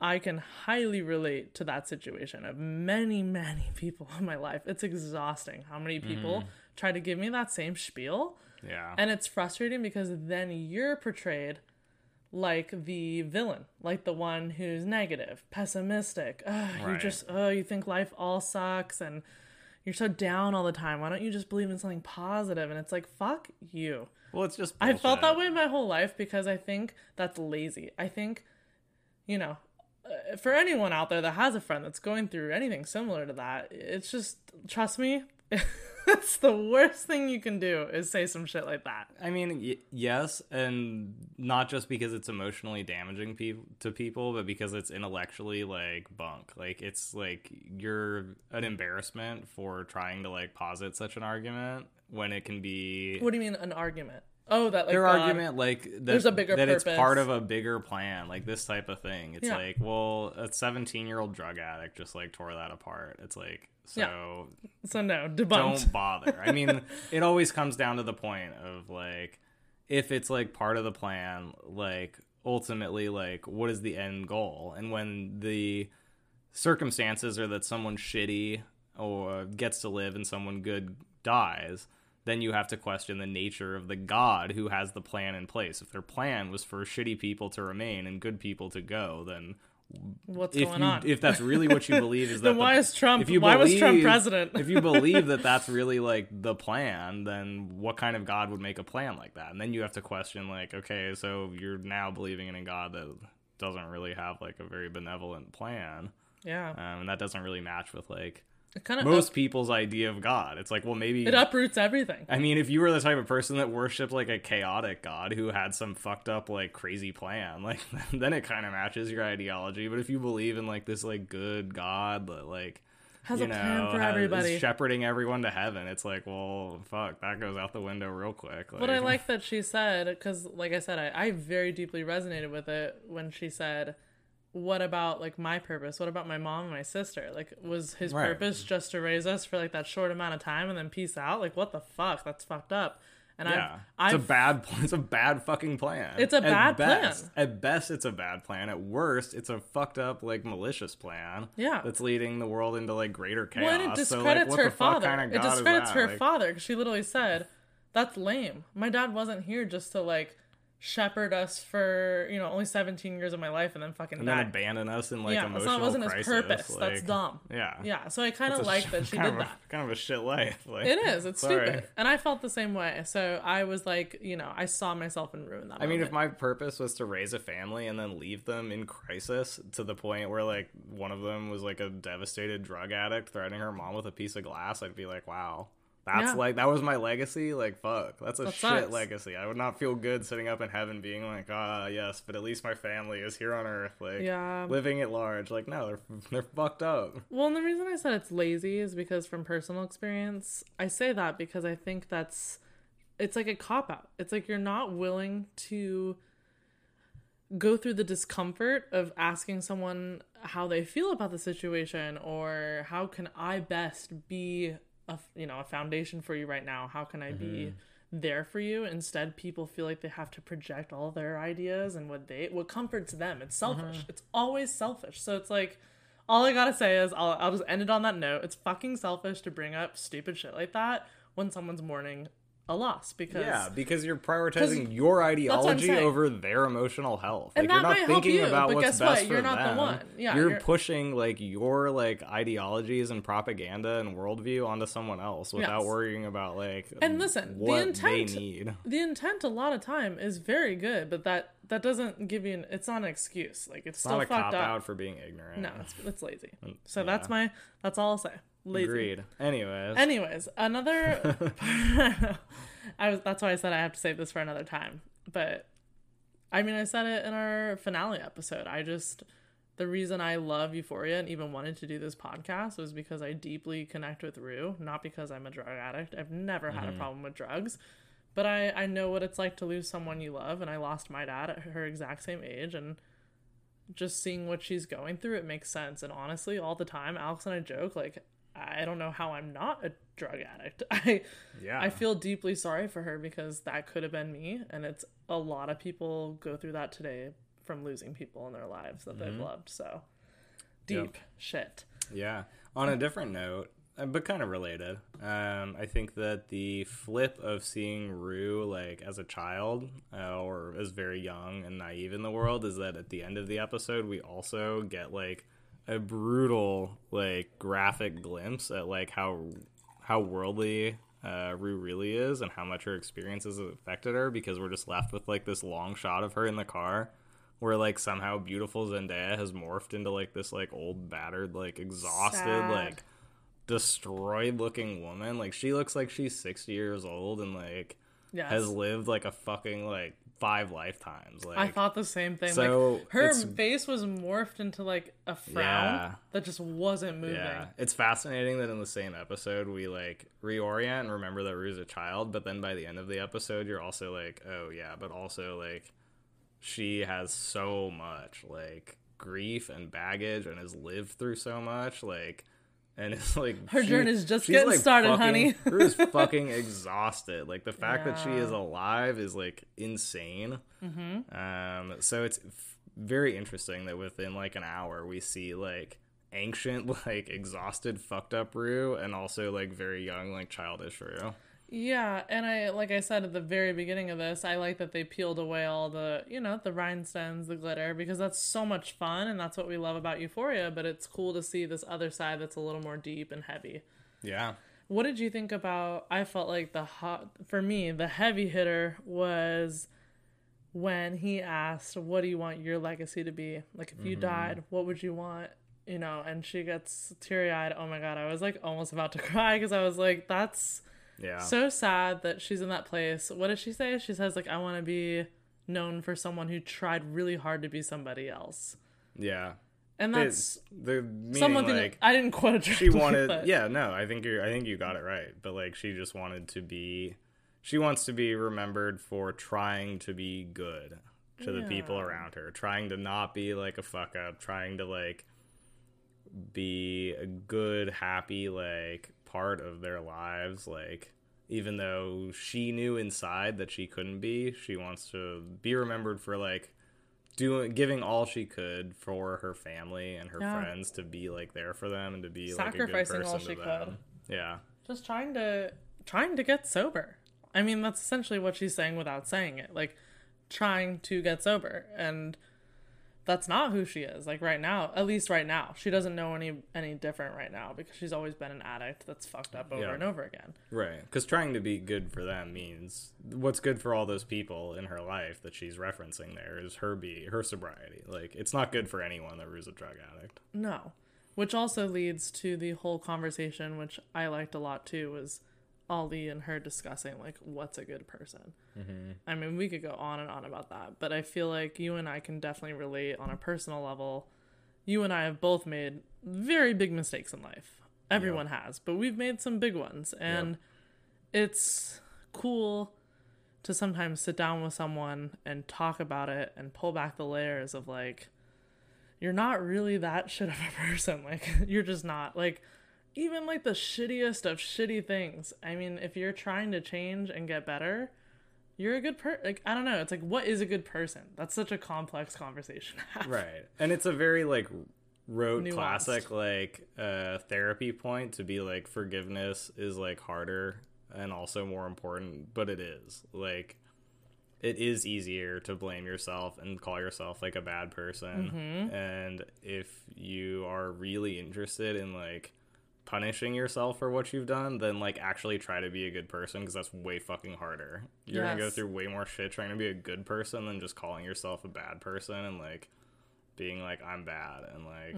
I can highly relate to that situation of many, many people in my life. It's exhausting how many people Mm-hmm. try to give me that same spiel. Yeah. And it's frustrating because then you're portrayed like the villain, like the one who's negative, pessimistic. Ugh, You just, oh, you think life all sucks and you're so down all the time. Why don't you just believe in something positive? And it's like, fuck you. well, it's just. I felt that bullshit. way my whole life because I think that's lazy. I think, you know, uh, for anyone out there that has a friend that's going through anything similar to that, it's just, trust me, it's the worst thing you can do is say some shit like that. I mean, y- yes, and not just because it's emotionally damaging peop to people, but because it's intellectually like bunk. Like it's like you're an embarrassment for trying to like posit such an argument when it can be What do you mean an argument? Oh, that like their God- argument like that, There's a bigger that it's part of a bigger plan, like this type of thing. It's Yeah. like, well, a 17 year old drug addict just like tore that apart. It's like so. Yeah. So no, debunked. don't bother. I mean, it always comes down to the point of like, if it's like part of the plan, like ultimately, like what is the end goal? And when the circumstances are that someone shitty or gets to live and someone good dies, then you have to question the nature of the God who has the plan in place. If their plan was for shitty people to remain and good people to go, then What's if going you, on? if that's really what you believe is that Then the- why is Trump- if you why was Trump president? if you believe that that's really like the plan then what kind of god would make a plan like that and then you have to question like okay so you're now believing in a god that doesn't really have like a very benevolent plan yeah, um, and that doesn't really match with like kind of most people's idea of god it's like well maybe it uproots everything. I mean, if you were the type of person that worshipped like a chaotic god who had some fucked up like crazy plan, like then it kind of matches your ideology. But if you believe in like this like good god that like Has you a plan for has- everybody. shepherding everyone to heaven, it's like, well, fuck, that goes out the window real quick. But I like that she said, because like I said, I, I very deeply resonated with it when she said, "What about like my purpose? What about my mom and my sister? Like, was his Right. purpose just to raise us for like that short amount of time and then peace out? Like, what the fuck? That's fucked up." And Yeah, I've, it's a I've bad. pl- It's a bad fucking plan. It's a At bad best, plan. At best, it's a bad plan. At worst, it's a fucked up, like malicious plan. Yeah. that's leading the world into like greater chaos. Well, it So, discredits like, her father. kind of it discredits her Like, father because she literally said, "That's lame. My dad wasn't here just to like shepherd us for you know only 17 years of my life and then fucking and die. then abandon us in like yeah, that's emotional not wasn't crisis. his purpose. that's dumb. Yeah. Yeah, so I kind of like that she did a- that. Kind of a shit life. Like, It is. It's sorry. stupid. And I felt the same way. So I was like, you know, I saw myself in Rue in that. I mean, if my purpose was to raise a family and then leave them in crisis to the point where like one of them was like a devastated drug addict threatening her mom with a piece of glass, I'd be like, wow. That's Yeah. like that was my legacy. Like fuck, that's a That shit sucks. legacy. I would not feel good sitting up in heaven being like, ah, yes, but at least my family is here on earth, like Yeah. living at large. Like no, they're they're fucked up. Well, and the reason I said it's lazy is because from personal experience, I say that because I think that's it's like a cop out. It's like you're not willing to go through the discomfort of asking someone how they feel about the situation or how can I best be a you know a foundation for you right now? How can I be mm-hmm. there for you? Instead, people feel like they have to project all their ideas and what they what comforts them. It's mm-hmm. selfish. It's always selfish. So it's like all I gotta say is I'll, I'll just end it on that note. It's fucking selfish to bring up stupid shit like that when someone's mourning a loss because Yeah, because you're prioritizing your ideology over their emotional health. And like you're not thinking you, about what's best what? for You're not the them. one. Yeah, you're, you're- pushing like your like ideologies and propaganda and worldview onto someone else without Yes. worrying about like And listen, the intent- they need. the intent a lot of time is very good, but that that doesn't give you an it's not an excuse. Like it's, It's still not a fucked cop up. out for being ignorant. No, it's it's lazy. So yeah. that's my that's all I'll say. Lazy. Agreed. Anyways, Anyways, another. I was. That's why I said I have to save this for another time. But I mean, I said it in our finale episode. I just the reason I love Euphoria and even wanted to do this podcast was because I deeply connect with Rue, not because I'm a drug addict. I've never had a mm-hmm. problem with drugs. But I, I know what it's like to lose someone you love, and I lost my dad at her exact same age, and just seeing what she's going through, it makes sense. And honestly, all the time, Alex and I joke like, I don't know how I'm not a drug addict. I yeah, I feel deeply sorry for her because that could have been me, and it's a lot of people go through that today from losing people in their lives that Mm-hmm. they've loved. So deep shit. Yeah. On a different note, uh, but kind of related, um, I think that the flip of seeing Rue like as a child uh, or as very young and naive in the world is that at the end of the episode we also get like a brutal like graphic glimpse at like how how worldly uh, Rue really is and how much her experiences have affected her because we're just left with like this long shot of her in the car where like somehow beautiful Zendaya has morphed into like this like old battered like exhausted Sad. like destroyed looking woman like she looks like she's 60 years old and like Yes. has lived like a fucking like five lifetimes like I thought the same thing. So, like her face was morphed into like a frown Yeah. that just wasn't moving. Yeah, it's fascinating that in the same episode we like reorient and remember that Rue's a child, but then by the end of the episode you're also like, oh yeah, but also like she has so much like grief and baggage and has lived through so much like and it's like Her she- journey's just getting started, honey. Rue's fucking exhausted. Like the fact that she is alive is like insane. Mm-hmm. Um, so it's f- very interesting that within like an hour we see like ancient, like exhausted, fucked up Rue, and also like very young, like childish Rue. Yeah, and I like I said at the very beginning of this, I like that they peeled away all the, you know, the rhinestones, the glitter because that's so much fun and that's what we love about Euphoria, but it's cool to see this other side that's a little more deep and heavy. Yeah. What did you think about I felt like the hot for me, the heavy hitter was when he asked, "What do you want your legacy to be? Like if you mm-hmm. died, what would you want?" You know, and she gets teary-eyed. Oh my god, I was like almost about to cry because I was like that's Yeah. so sad that she's in that place. What does she say? She says like I want to be known for someone who tried really hard to be somebody else. yeah. And that's the someone like I didn't quote she wanted but- yeah no i think you're i think you got it right but like she just wanted to be she wants to be remembered for trying to be good to the people around her trying to not be like a fuck up trying to like be a good happy like part of their lives like even though she knew inside that she couldn't be she wants to be remembered for like doing giving all she could for her family and her Yeah. friends to be like there for them and to be Sacrificing like a all she could. Yeah. just trying to trying to get sober. I mean, that's essentially what she's saying without saying it. Like trying to get sober and that's not who she is like right now at least right now she doesn't know any any different right now because she's always been an addict that's fucked up over Yeah. and over again Right. Because trying to be good for them means what's good for all those people in her life that she's referencing there is her be her sobriety. Like it's not good for anyone that was a drug addict. No. Which also leads to the whole conversation, which I liked a lot too, was Ali and her discussing like what's a good person. Mm-hmm. I mean, we could go on and on about that, but I feel like you and I can definitely relate on a personal level. You and I have both made very big mistakes in life. Everyone has, but we've made some big ones, and it's cool to sometimes sit down with someone and talk about it and pull back the layers of like you're not really that shit of a person. Like you're just not. Like even like the shittiest of shitty things. I mean, if you're trying to change and get better, you're a good per like I don't know. It's like what is a good person? That's such a complex conversation. Right. And it's a very like rote Nuanced. classic like uh therapy point to be like forgiveness is like harder and also more important, but it is. Like it is easier to blame yourself and call yourself like a bad person. And if you are really interested in like punishing yourself for what you've done, then like actually try to be a good person because that's way fucking harder. You're gonna go through way more shit trying to be a good person than just calling yourself a bad person and like being like I'm bad and like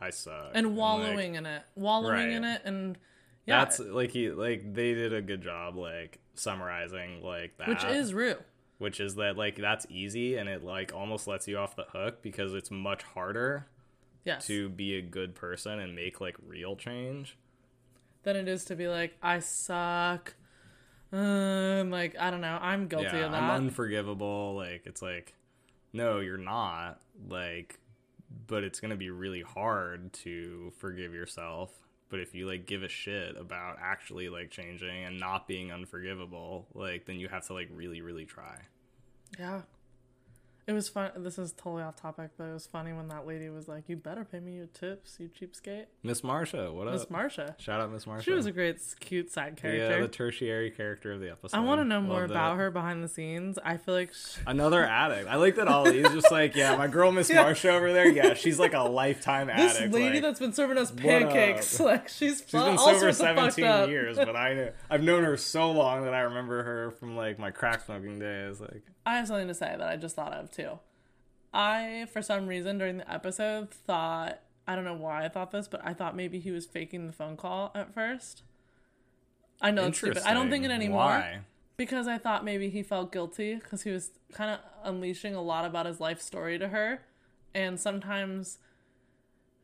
I suck Mm-hmm. And like, wallowing in it. Wallowing Right. in it and yeah, that's like he like they did a good job like summarizing like that which is Rue. which is that like that's easy and it like almost lets you off the hook because it's much harder Yes. to be a good person and make like real change. Than it is to be like, I suck. Um, like, I don't know. I'm guilty yeah, of that. I'm unforgivable. Like it's like, no, you're not. Like, but it's gonna be really hard to forgive yourself. But if you like give a shit about actually like changing and not being unforgivable, like then you have to like really, really try. Yeah. It was fun. This is totally off topic, but it was funny when that lady was like, "You better pay me your tips, you cheapskate." Miss Marsha, what Miss up? Miss Marsha. Shout out Miss Marsha. She was a great, cute side character. yeah, the tertiary character of the episode. I want to know more Love about that. her behind the scenes. I feel like sh Another addict. I like that Ali's just like, yeah, my girl Miss Marsha over there. Yeah, she's like a lifetime this addict. This lady like, that's been serving us pancakes, like she's She's been sober 17 years, but I I've known her so long that I remember her from like my crack smoking days. Like, I have something to say that I just thought of too. I, for some reason, during the episode, thought I don't know why I thought this, but I thought maybe he was faking the phone call at first. I know it's stupid. I don't think it anymore Why? because I thought maybe he felt guilty because he was kind of unleashing a lot about his life story to her, and sometimes.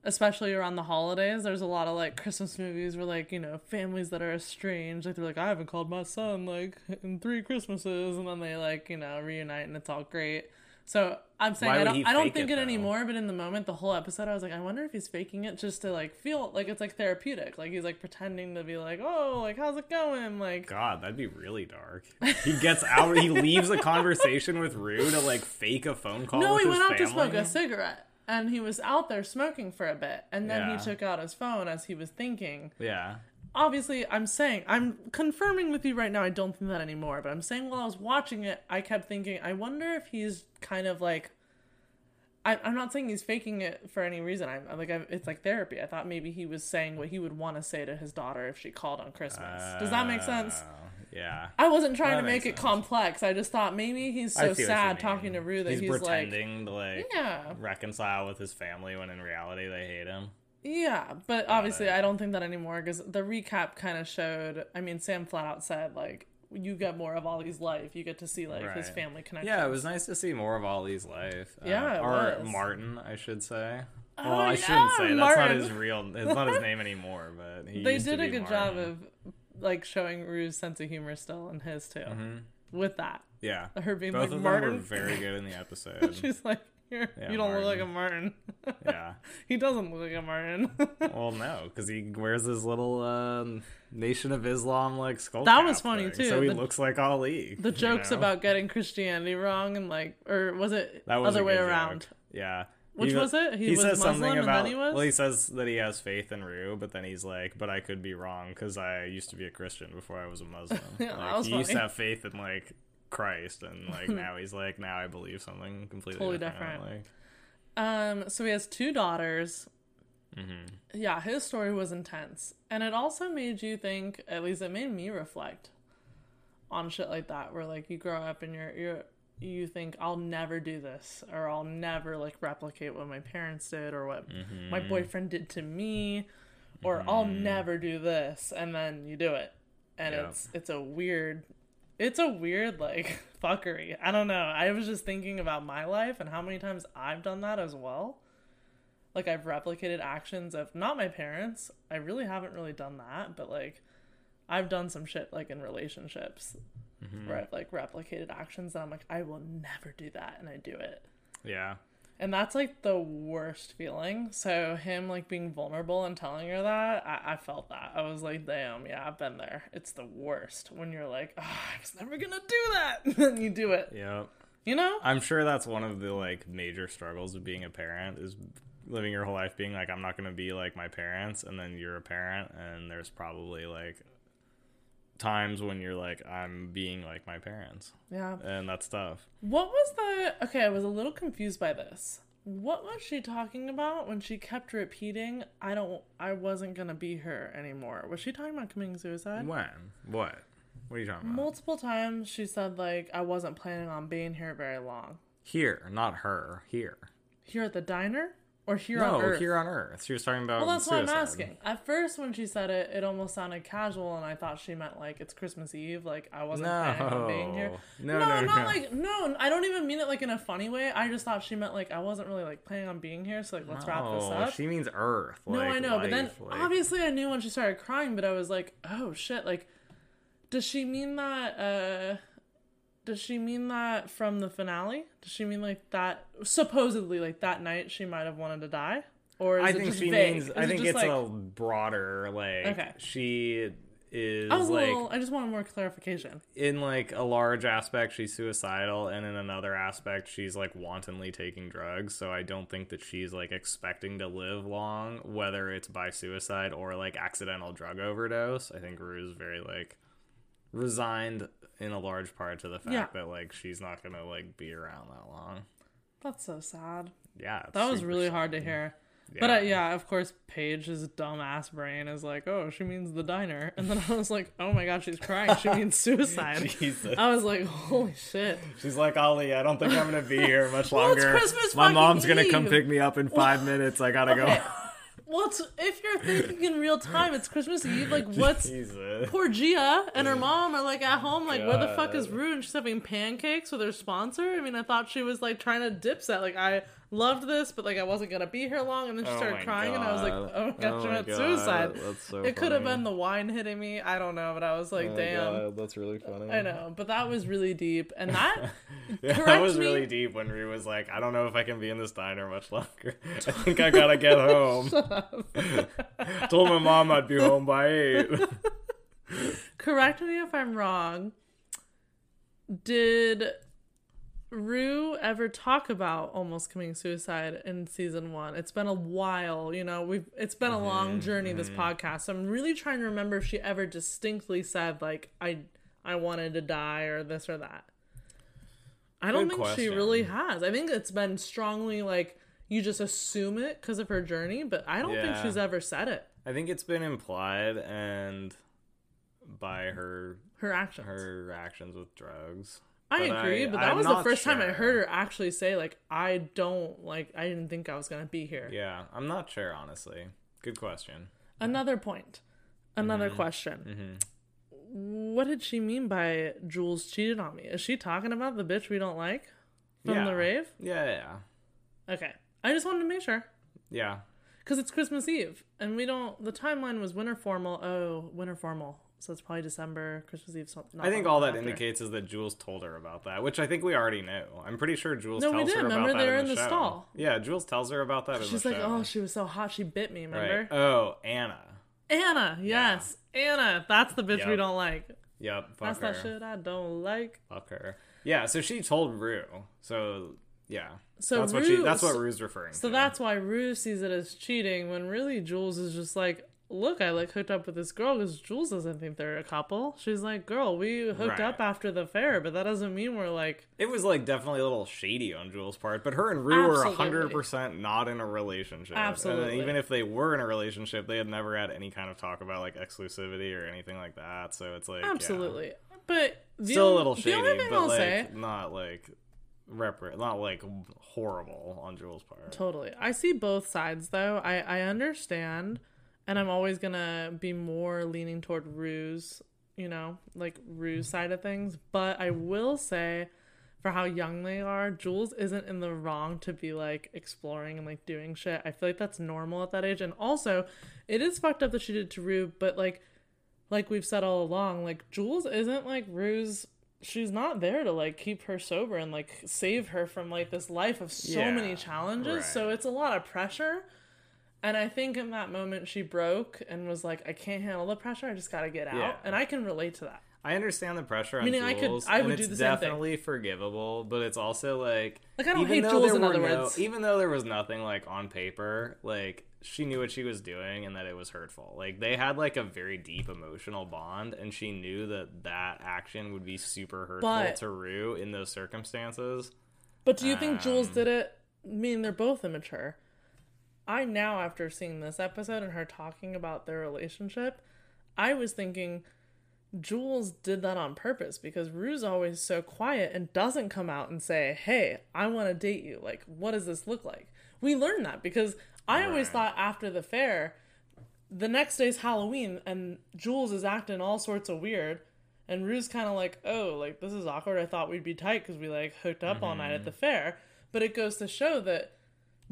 Especially around the holidays, there's a lot of like Christmas movies where like you know families that are estranged, like they're like I haven't called my son like in three Christmases, and then they like you know reunite and it's all great. So I'm saying Why I don't I don't think it, it, anymore, but in the moment, the whole episode, I was like, I wonder if he's faking it just to like feel like it's like therapeutic, like he's like pretending to be like, oh, like how's it going, like God, that'd be really dark. He gets out. he leaves a conversation with Rue to like fake a phone call. no, he went out to smoke a cigarette. And he was out there smoking for a bit, and then Yeah. he took out his phone as he was thinking. Yeah, obviously i'm saying i'm confirming with you right now i don't think that anymore but i'm saying while i was watching it i kept thinking i wonder if he's kind of like I, i'm not saying he's faking it for any reason. I'm I'm like I, it's like therapy. I thought maybe he was saying what he would want to say to his daughter if she called on christmas. Does that make sense? Oh, yeah. i wasn't trying that to make it sense. complex i just thought maybe he's so see what you sad talking to rue that he's, he's, like pretending to like yeah reconcile with his family when in reality they hate him. Yeah, but obviously it. I don't think that anymore because the recap kind of showed. I mean, Sam flat out said like you get more of Ali's life. You get to see like his family connection. Yeah, it was nice to see more of Ali's life. Uh, Yeah, it or was. Martin, I should say. Oh, well, I yeah, shouldn't say that's not Martin. his real. It's not his name anymore. But he They did a good job of like showing Rue's sense of humor still and his too. With that, Yeah, her being both like of Martin. them were very good in the episode. She's like, Yeah, you don't look like a Martin. yeah. he doesn't look like a Martin. Well, no, because he wears his little um, Nation of Islam like skull. That was funny, thing, too. So he The- looks like Ali. the jokes know? about getting Christianity wrong and like, or was it that was other way around? joke. Yeah. Which He- was it? He He, was says Muslim something about. Well, he says that he has faith in Rue, but then he's like, "But I could be wrong because I used to be a Christian before I was a Muslim. Yeah, like, was he used to have faith in like Christ, and like now he's like, now I believe something completely Totally different. different. Like, Um, so he has two daughters. Mm-hmm. Yeah, his story was intense, and it also made you think. At least it made me reflect on shit like that, where like you grow up and you're you're you think I'll never do this, or I'll never like replicate what my parents did, or what my Mm-hmm. boyfriend did to me, or I'll never do this, and then you do it, and Yeah. it's it's a weird. It's a weird like fuckery. I don't know. I was just thinking about my life and how many times I've done that as well like I've replicated actions of not my parents. I really haven't really done that, but like I've done some shit like in relationships Mm-hmm. where I've like replicated actions and I'm like I will never do that and I do it. yeah, And that's like the worst feeling. So him like being vulnerable and telling her that, I, I felt that. I was like, damn, yeah, I've been there. It's the worst when you're like, oh, I was never gonna do that. And then you do it. yeah. You know? I'm sure that's one of the like major struggles of being a parent is living your whole life being like I'm not going to be like my parents and then you're a parent and there's probably like times when you're like I'm being like my parents Yeah. and that's tough. What was the okay? I was a little confused by this. What was she talking about when she kept repeating, "I don't, I wasn't gonna be her anymore"? Was she talking about committing suicide? When? What? What are you talking about? Multiple times she said like, "I wasn't planning on being here very long." Here, not her. Here. Here at the diner or here no, on Earth? here on Earth. She was talking about. well, that's what I'm asking. At first, when she said it, it almost sounded casual, and I thought she meant like it's Christmas Eve, like I wasn't planning on being here. No, no, no, not no. like no. I don't even mean it like in a funny way. I just thought she meant like I wasn't really like planning on being here. So like let's wrap this up. She means Earth. no, I know, but then like- obviously I knew when she started crying. But I was like, oh shit! Like, does she mean that? uh Does she mean that from the finale? Does she mean like that? Supposedly, like that night she might have wanted to die, or is I it think just she vague? means. Is I it think just, it's like, a broader like. Okay. She is I was like little. I just wanted more clarification. in like a large aspect she's suicidal, and in another aspect she's like wantonly taking drugs. So I don't think that she's like expecting to live long, whether it's by suicide or like accidental drug overdose. I think Rue is very like resigned in a large part to the fact Yeah. that like she's not gonna like be around that long. That's so sad. Yeah, That was really sad. hard to hear. But uh, yeah, of course, Paige's dumbass brain is like, "Oh, she means the diner," and then I was like, "Oh my god, she's crying. She means suicide." Jesus. I was like, "Holy shit!" She's like, Ali, I don't think I'm gonna be here much Well, longer. Christmas My mom's gonna come pick me up in five minutes. I gotta Okay. go. Well, if you're thinking in real time, it's Christmas Eve. Like, what's Jesus. poor Gia and her mom are like at home, like, where the fuck is God. Rue? And she's having pancakes with her sponsor. I mean, I thought she was like trying to dip set. Like, I loved this, but like, I wasn't gonna be here long. And then she Oh started crying, and I was like, oh my god, Oh, oh she my God. suicide. That's so it could have been the wine hitting me. I don't know, but I was like, oh damn. that's really uh, funny. I know, but that was really deep, and that Yeah, that was me- really deep when Rue was like, I don't know if I can be in this diner much longer. I think I gotta get home. Told my mom I'd be home by eight. correct me if I'm wrong. Did Rue ever talk about almost committing suicide in season one? It's been a while, you know. We've it's been a Mm-hmm, long journey this podcast. So I'm really trying to remember if she ever distinctly said like I I wanted to die or this or that. I don't Good think she really has. I think it's been strongly like you just assume it because of her journey, but I don't think she's ever said it. I think it's been implied and by her Her actions. her actions with drugs. I But agree, I- but that I'm was the first time I heard her actually say like I don't like I didn't think I was gonna be here. Yeah, I'm not sure honestly. Good question. Another point. Another Mm-hmm. question. What did she mean by Jules cheated on me? Is she talking about the bitch we don't like from yeah. the rave? Yeah, yeah, Okay. I just wanted to make sure. yeah. Because it's Christmas Eve. And we don't the timeline was winter formal. Oh, winter formal. So it's probably December, Christmas Eve, something. I think all that indicates is that Jules told her about that, which I think we already knew. I'm pretty sure Jules No, we tells did. her about Remember that they're in in the, show. stall. Yeah, Jules tells her about that She's like, oh, show. oh, she was so hot, she bit me, remember? right. Oh, Anna. Anna, yes. Anna. That's the bitch we don't like. Yep. Fuck That's her. that shit I don't like. Fuck her. Yeah. So she told Rue. So yeah. So that's what she. Rue- That's what Rue's referring So to. that's why Rue sees it as cheating when really Jules is just like, look, I like hooked up with this girl because Jules doesn't think they're a couple. She's like, girl, we hooked Right. up after the fair, but that doesn't mean we're like, It was like definitely a little shady on Jules' part, but her and Rue were Absolutely. hundred percent not in a relationship. And Absolutely. even if they were in a relationship, they had never had any kind of talk about like exclusivity or anything like that. So it's like yeah. absolutely. But the still a little shady, but I'll like say, not like repre- not like horrible on Jules' part. Totally. I see both sides though. I I understand and I'm always to be more leaning toward Rue's, you know, like Rue's side of things, but I will say for how young they are, Jules isn't in the wrong to be like exploring and like doing shit. I feel like that's normal at that age and also it is fucked up that she did to Rue, but like like we've said all along, like Jules isn't like Rue's she's not there to like keep her sober and like save her from like this life of so Yeah, many challenges. right. So it's a lot of pressure. And I think in that moment she broke and was like, I can't handle the pressure. I just got to get out. Yeah. And I can relate to that. I understand the pressure on Meaning I could- I would do the same thing. definitely forgivable, but it's also like Like, I don't even hate Jules, in other no- words. Even though there was nothing like on paper, like she knew what she was doing and that it was hurtful. Like they had like a very deep emotional bond, and she knew that that action would be super hurtful But- to Rue in those circumstances. But do you think Jules Um, did it? I mean, they're both immature. I now, after seeing this episode and her talking about their relationship, I was thinking Jules did that on purpose because Rue's always so quiet and doesn't come out and say, Hey, I want to date you. Like, what does this look like? We learned that because I always thought after the fair, the next day's Halloween and Jules is acting all sorts of weird. And Rue's kind of like, oh, like this is awkward. I thought we'd be tight because we like hooked up all night at mm-hmm. the fair. But it goes to show that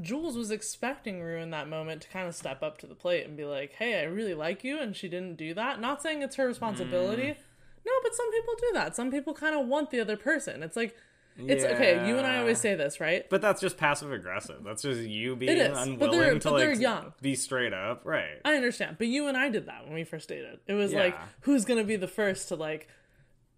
Jules was expecting Rue in that moment to kind of step up to the plate and be like, hey, I really like you. And she didn't do that. Not saying it's her responsibility. Mm. No, but some people do that. Some people kind of want the other person. It's like, it's okay. You and I always say this, right? But that's just passive aggressive. That's just you being unwilling they're- to but they're like young. be straight up, right? I understand, but you and I did that when we first dated. It was like, who's gonna be the first to like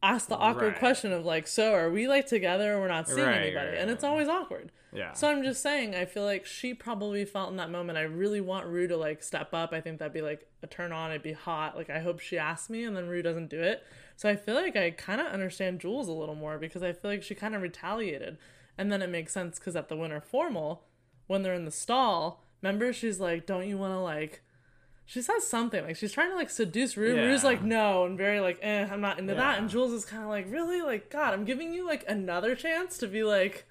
ask the awkward Right. question of like, so are we like together or we're not seeing Right, anybody? right, and it's always awkward. Yeah. So I'm just saying, I feel like she probably felt in that moment. I really want Rue to like step up. I think that'd be like a turn on. It'd be hot. Like I hope she asks me, and then Rue doesn't do it. So I feel like I kind of understand Jules a little more because I feel like she kind of retaliated, and then it makes sense because at the winter formal, when they're in the stall, remember she's like, "Don't you want to like." She says something like she's trying to like seduce Rue. Rue's like no, and very like, eh, I'm not into that. And Jules is kind of like, really, like God, I'm giving you like another chance to be like,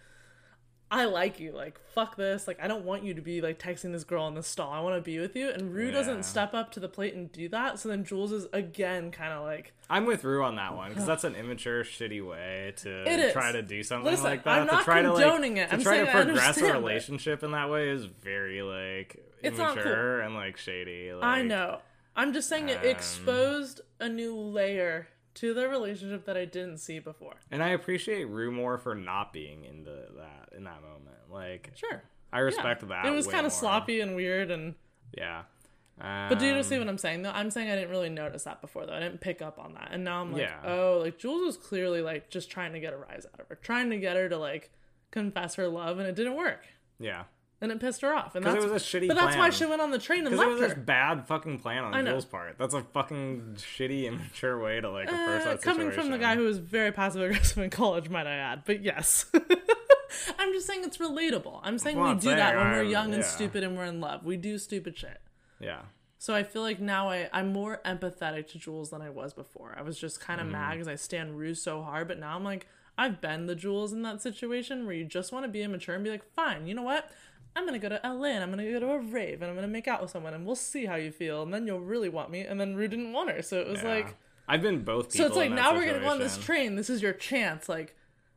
I like you. Like fuck this. Like I don't want you to be like texting this girl in the stall. I want to be with you. And Rue Yeah. doesn't step up to the plate and do that. So then Jules is again kind of like, I'm with Rue on that one because that's an immature, shitty way to try to do something Listen, like that. I'm to not try condoning to like it. I'm try saying to progress a understand it. relationship in that way is very like It's not cool. immature and like shady. Like, I know. I'm just saying it um, exposed a new layer to the relationship that I didn't see before. and I appreciate Rue more for not being into that in that moment. Like, Sure. I respect Yeah. that. It was kind of sloppy and weird and Yeah. But do you Um, see what I'm saying though? I'm saying I didn't really notice that before though. I didn't pick up on that. And now I'm like, Yeah. oh, like Jules was clearly like just trying to get a rise out of her, trying to get her to like confess her love, and it didn't work. Yeah. And it pissed her off. And that's it was a shitty But that's why she went on the train and Because it left was her. a bad fucking plan on. Jules' part. That's a fucking shitty, immature way to like approach Uh, that coming situation. from the guy who was very passive aggressive in college, might I add. But yes. I'm just saying it's relatable. I'm saying Well, we I'm do that saying when we're I'm- young and yeah. stupid and we're in love. We do stupid shit. Yeah. So I feel like now I, I'm more empathetic to Jules than I was before. I was just kind of mad because I stand Rue so hard, but now I'm like, I've been the Jules in that situation where you just want to be immature and be like, fine, you know what? I'm gonna go to LA and I'm gonna go to a rave and I'm gonna make out with someone and we'll see how you feel and then you'll really want me. And then Rue didn't want her, so it was Yeah. like, I've been both so it's like now we're gonna go on this train. This is your chance. Like,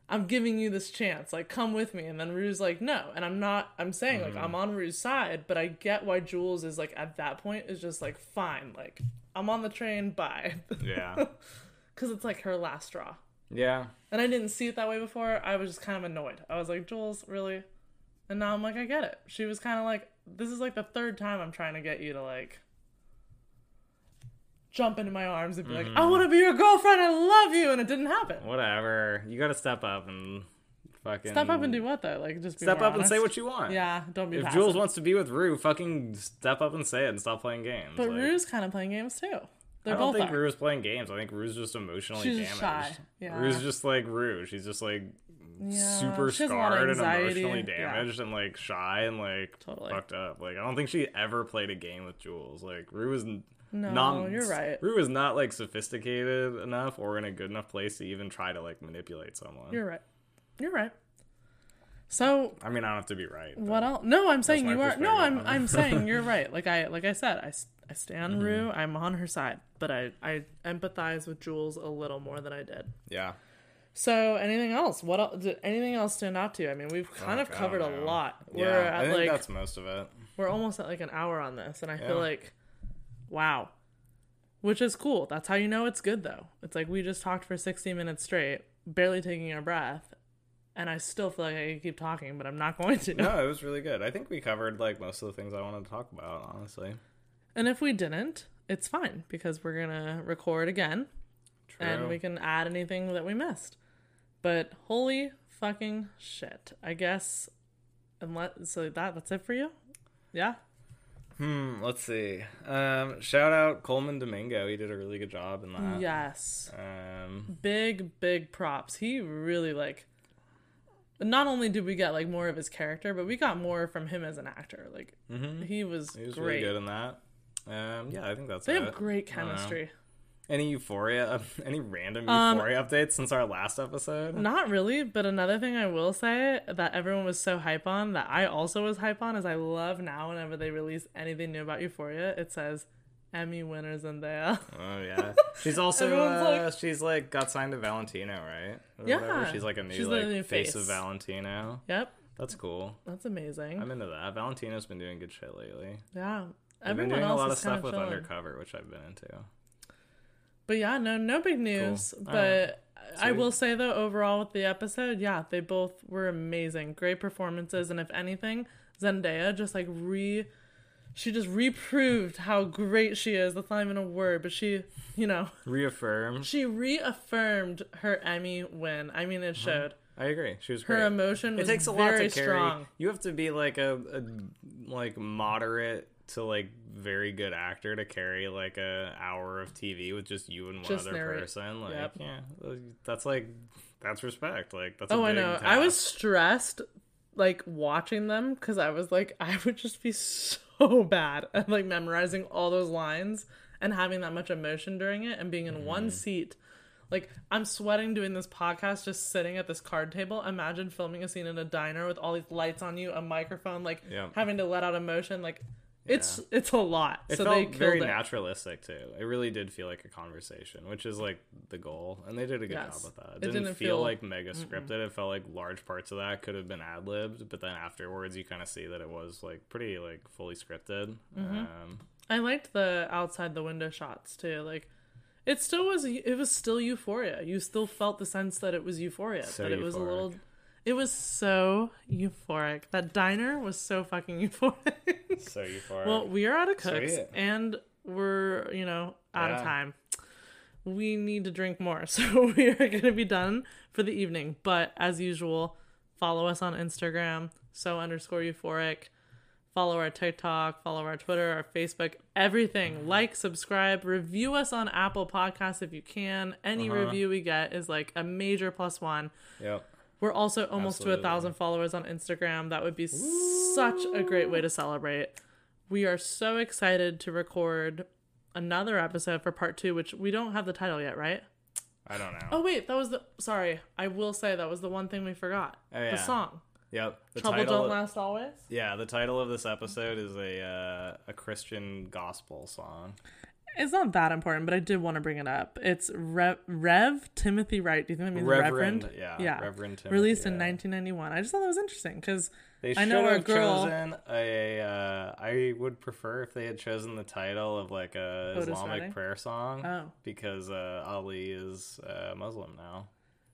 I'm giving you this chance. Like, come with me. And then Rue's like, no. And I'm not. I'm saying like Mm-hmm. I'm on Rue's side, but I get why Jules is like at that point is just like fine. Like I'm on the train. Bye. Yeah. Because it's like her last straw. Yeah. And I didn't see it that way before. I was just kind of annoyed. I was like, Jules, really? And now I'm like, I get it. She was kind of like, this is like the third time I'm trying to get you to like jump into my arms and be like, I mm-hmm. want to be your girlfriend. I love you. And it didn't happen. Whatever. You got to step up and Fucking Step up and do what though? Like just be Step up and say what you want. Yeah, don't be. If passive. Jules wants to be with Rue, fucking step up and say it and stop playing games. but Like, Rue's kind of playing games too. They I don't think are. Rue's playing games. I think Rue's just emotionally She's damaged. shy, yeah. Rue's just like Rue. She's just like Yeah, super she has a lot of scarred and emotionally yeah. damaged and like shy and like Totally. fucked up. Like I don't think she ever played a game with Jules. Like Rue is n- No, not. you're right. Rue is not like sophisticated enough or in a good enough place to even try to like manipulate someone. You're right. You're right. So I mean, I don't have to be right. what else? No, I'm saying you are. No, I'm. I'm saying you're right. Like I like I said, I, I Mm-hmm. stand Rue. I'm on her side, but I I empathize with Jules a little more than I did. Yeah. So anything else? What else? Did anything else stand out to you? I mean, we've kind of covered a lot. We're Yeah, I think like that's most of it. we're almost at like an hour on this, and I Yeah. feel like, wow, which is cool. That's how you know it's good, though. It's like we just talked for 60 minutes straight, barely taking our breath, and I still feel like I could keep talking, but I'm not going to. No, it was really good. I think we covered like most of the things I wanted to talk about, honestly. And if we didn't, it's fine because we're gonna record again, True. and we can add anything that we missed. But holy fucking shit! I guess, unless so that that's it for you. Yeah. Hmm, let's see. Um, shout out Colman Domingo. He did a really good job in that. Yes. Um, big big props he really like not only did we get like more of his character but we got more from him as an actor like he was, he was great really good in that. Um, yeah, I think that's they it. have great I don't know. chemistry Any Euphoria? Any random Um, Euphoria updates since our last episode? not really but another thing i will say that everyone was so hype on that i also was hype on is i love now whenever they release anything new about euphoria it says emmy winners in there Oh yeah, she's also uh, like- she's like got signed to Valentino, right? Or Yeah. whatever. she's like a new She's the like new face. of. Valentino. yep That's cool. that's amazing I'm into that. Valentino's been doing good shit lately. yeah I've been doing a lot of stuff with. Undercover, which I've been into. But yeah, no, no big news. All But I will say though, overall with the episode, yeah, they both were amazing, great performances, and if anything, Zendaya just like re, she just reproved how great she is. That's not even a word, but she, you know, reaffirmed. she reaffirmed her Emmy win. I mean, it mm-hmm. showed I agree. She was her great. emotion it takes a lot to carry. strong. You have to be like a, a like moderate to like very good actor to carry like a hour of TV with just you and one Just other narrate. person. Like, Yep. yeah, that's like that's respect. Like that's. a Oh, I know. I was stressed like watching them because I was like, I would just be so bad at like memorizing all those lines and having that much emotion during it and being in one Mm-hmm. seat. Like I'm sweating doing this podcast, just sitting at this card table. Imagine filming a scene in a diner with all these lights on you, a microphone, like having to let out emotion. Like it's it's a lot. It so felt they very it. naturalistic too. It really did feel like a conversation, which is like the goal, and they did a good Yes. job with that. It, It didn't, didn't feel, like mega scripted. It felt like large parts of that could have been ad libbed, but then afterwards you kind of see that it was like pretty like fully scripted. Mm-hmm. Um, I liked the outside the window shots too. Like it still was it was still euphoria. You still felt the sense that it was euphoria. So that it was a little it was so euphoric. That diner was so fucking euphoric. so euphoric. well, we are out of cooks Sweet. and we're, you know, out of time. We need to drink more. So we are gonna be done for the evening. But as usual, follow us on Instagram, so underscore euphoric follow our TikTok, follow our Twitter, our Facebook, everything. Like, subscribe, review us on Apple Podcasts if you can. Any Uh-huh. review we get is like a major plus one. yep. We're also almost to a thousand followers on Instagram. That would be such a great way to celebrate. We are so excited to record another episode for part two, which we don't have the title yet, right? I don't know. Oh wait, that was the sorry. I will say that was the one thing we forgot. Oh, yeah. The song. Yep. The Trouble title, Don't Last Always. Yeah, the title of this episode is a uh, a Christian gospel song. It's not that important, but I did want to bring it up. It's Rev, Rev Timothy Wright. Do you think that means Reverend, Reverend? yeah, yeah. Reverend Timothy Released in 1991. I just thought that was interesting because I know our have girl. chosen a. Uh, I would prefer if they had chosen the title of like a Otis Islamic Redding? prayer song. Oh. because uh, Ali is uh, Muslim now.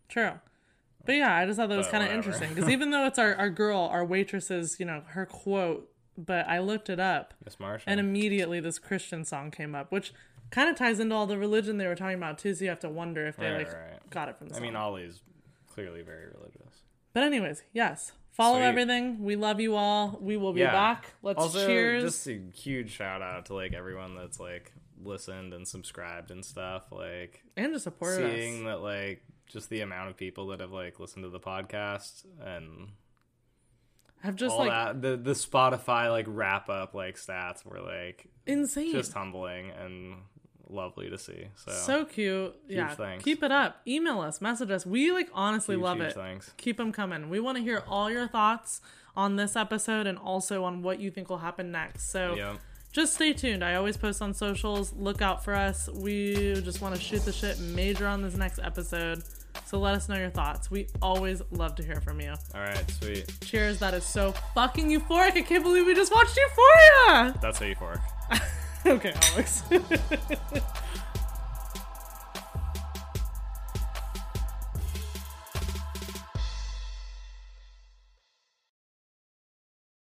True. But yeah, I just thought that was kind of interesting because even though it's our, our girl, our waitress's, you know, her quote, but I looked it up Miss Marsha. and immediately this Christian song came up, which kind of ties into all the religion they were talking about too. So you have to wonder if they Right, like right. got it from the I song. mean, Ali's clearly very religious. But anyways, yes. Follow Sweet. everything. We love you all. We will be Yeah. back. Let's also, cheers. just a huge shout out to like everyone that's like listened and subscribed and stuff. Like and to support seeing us. that like just the amount of people that have like listened to the podcast and I've just all like that the the Spotify like wrap up like stats were like insane. just humbling and lovely to see. So, so cute. yeah. thanks. Keep it up. Email us, message us. We like honestly huge, love huge it. Thanks. Keep them coming. We want to hear all your thoughts on this episode and also on what you think will happen next. So Yeah. just stay tuned. I always post on socials. Look out for us. We just want to shoot the shit major on this next episode. So let us know your thoughts. We always love to hear from you. All right, sweet. Cheers. That is so fucking euphoric. I can't believe we just watched Euphoria. That's fork. okay, Alex.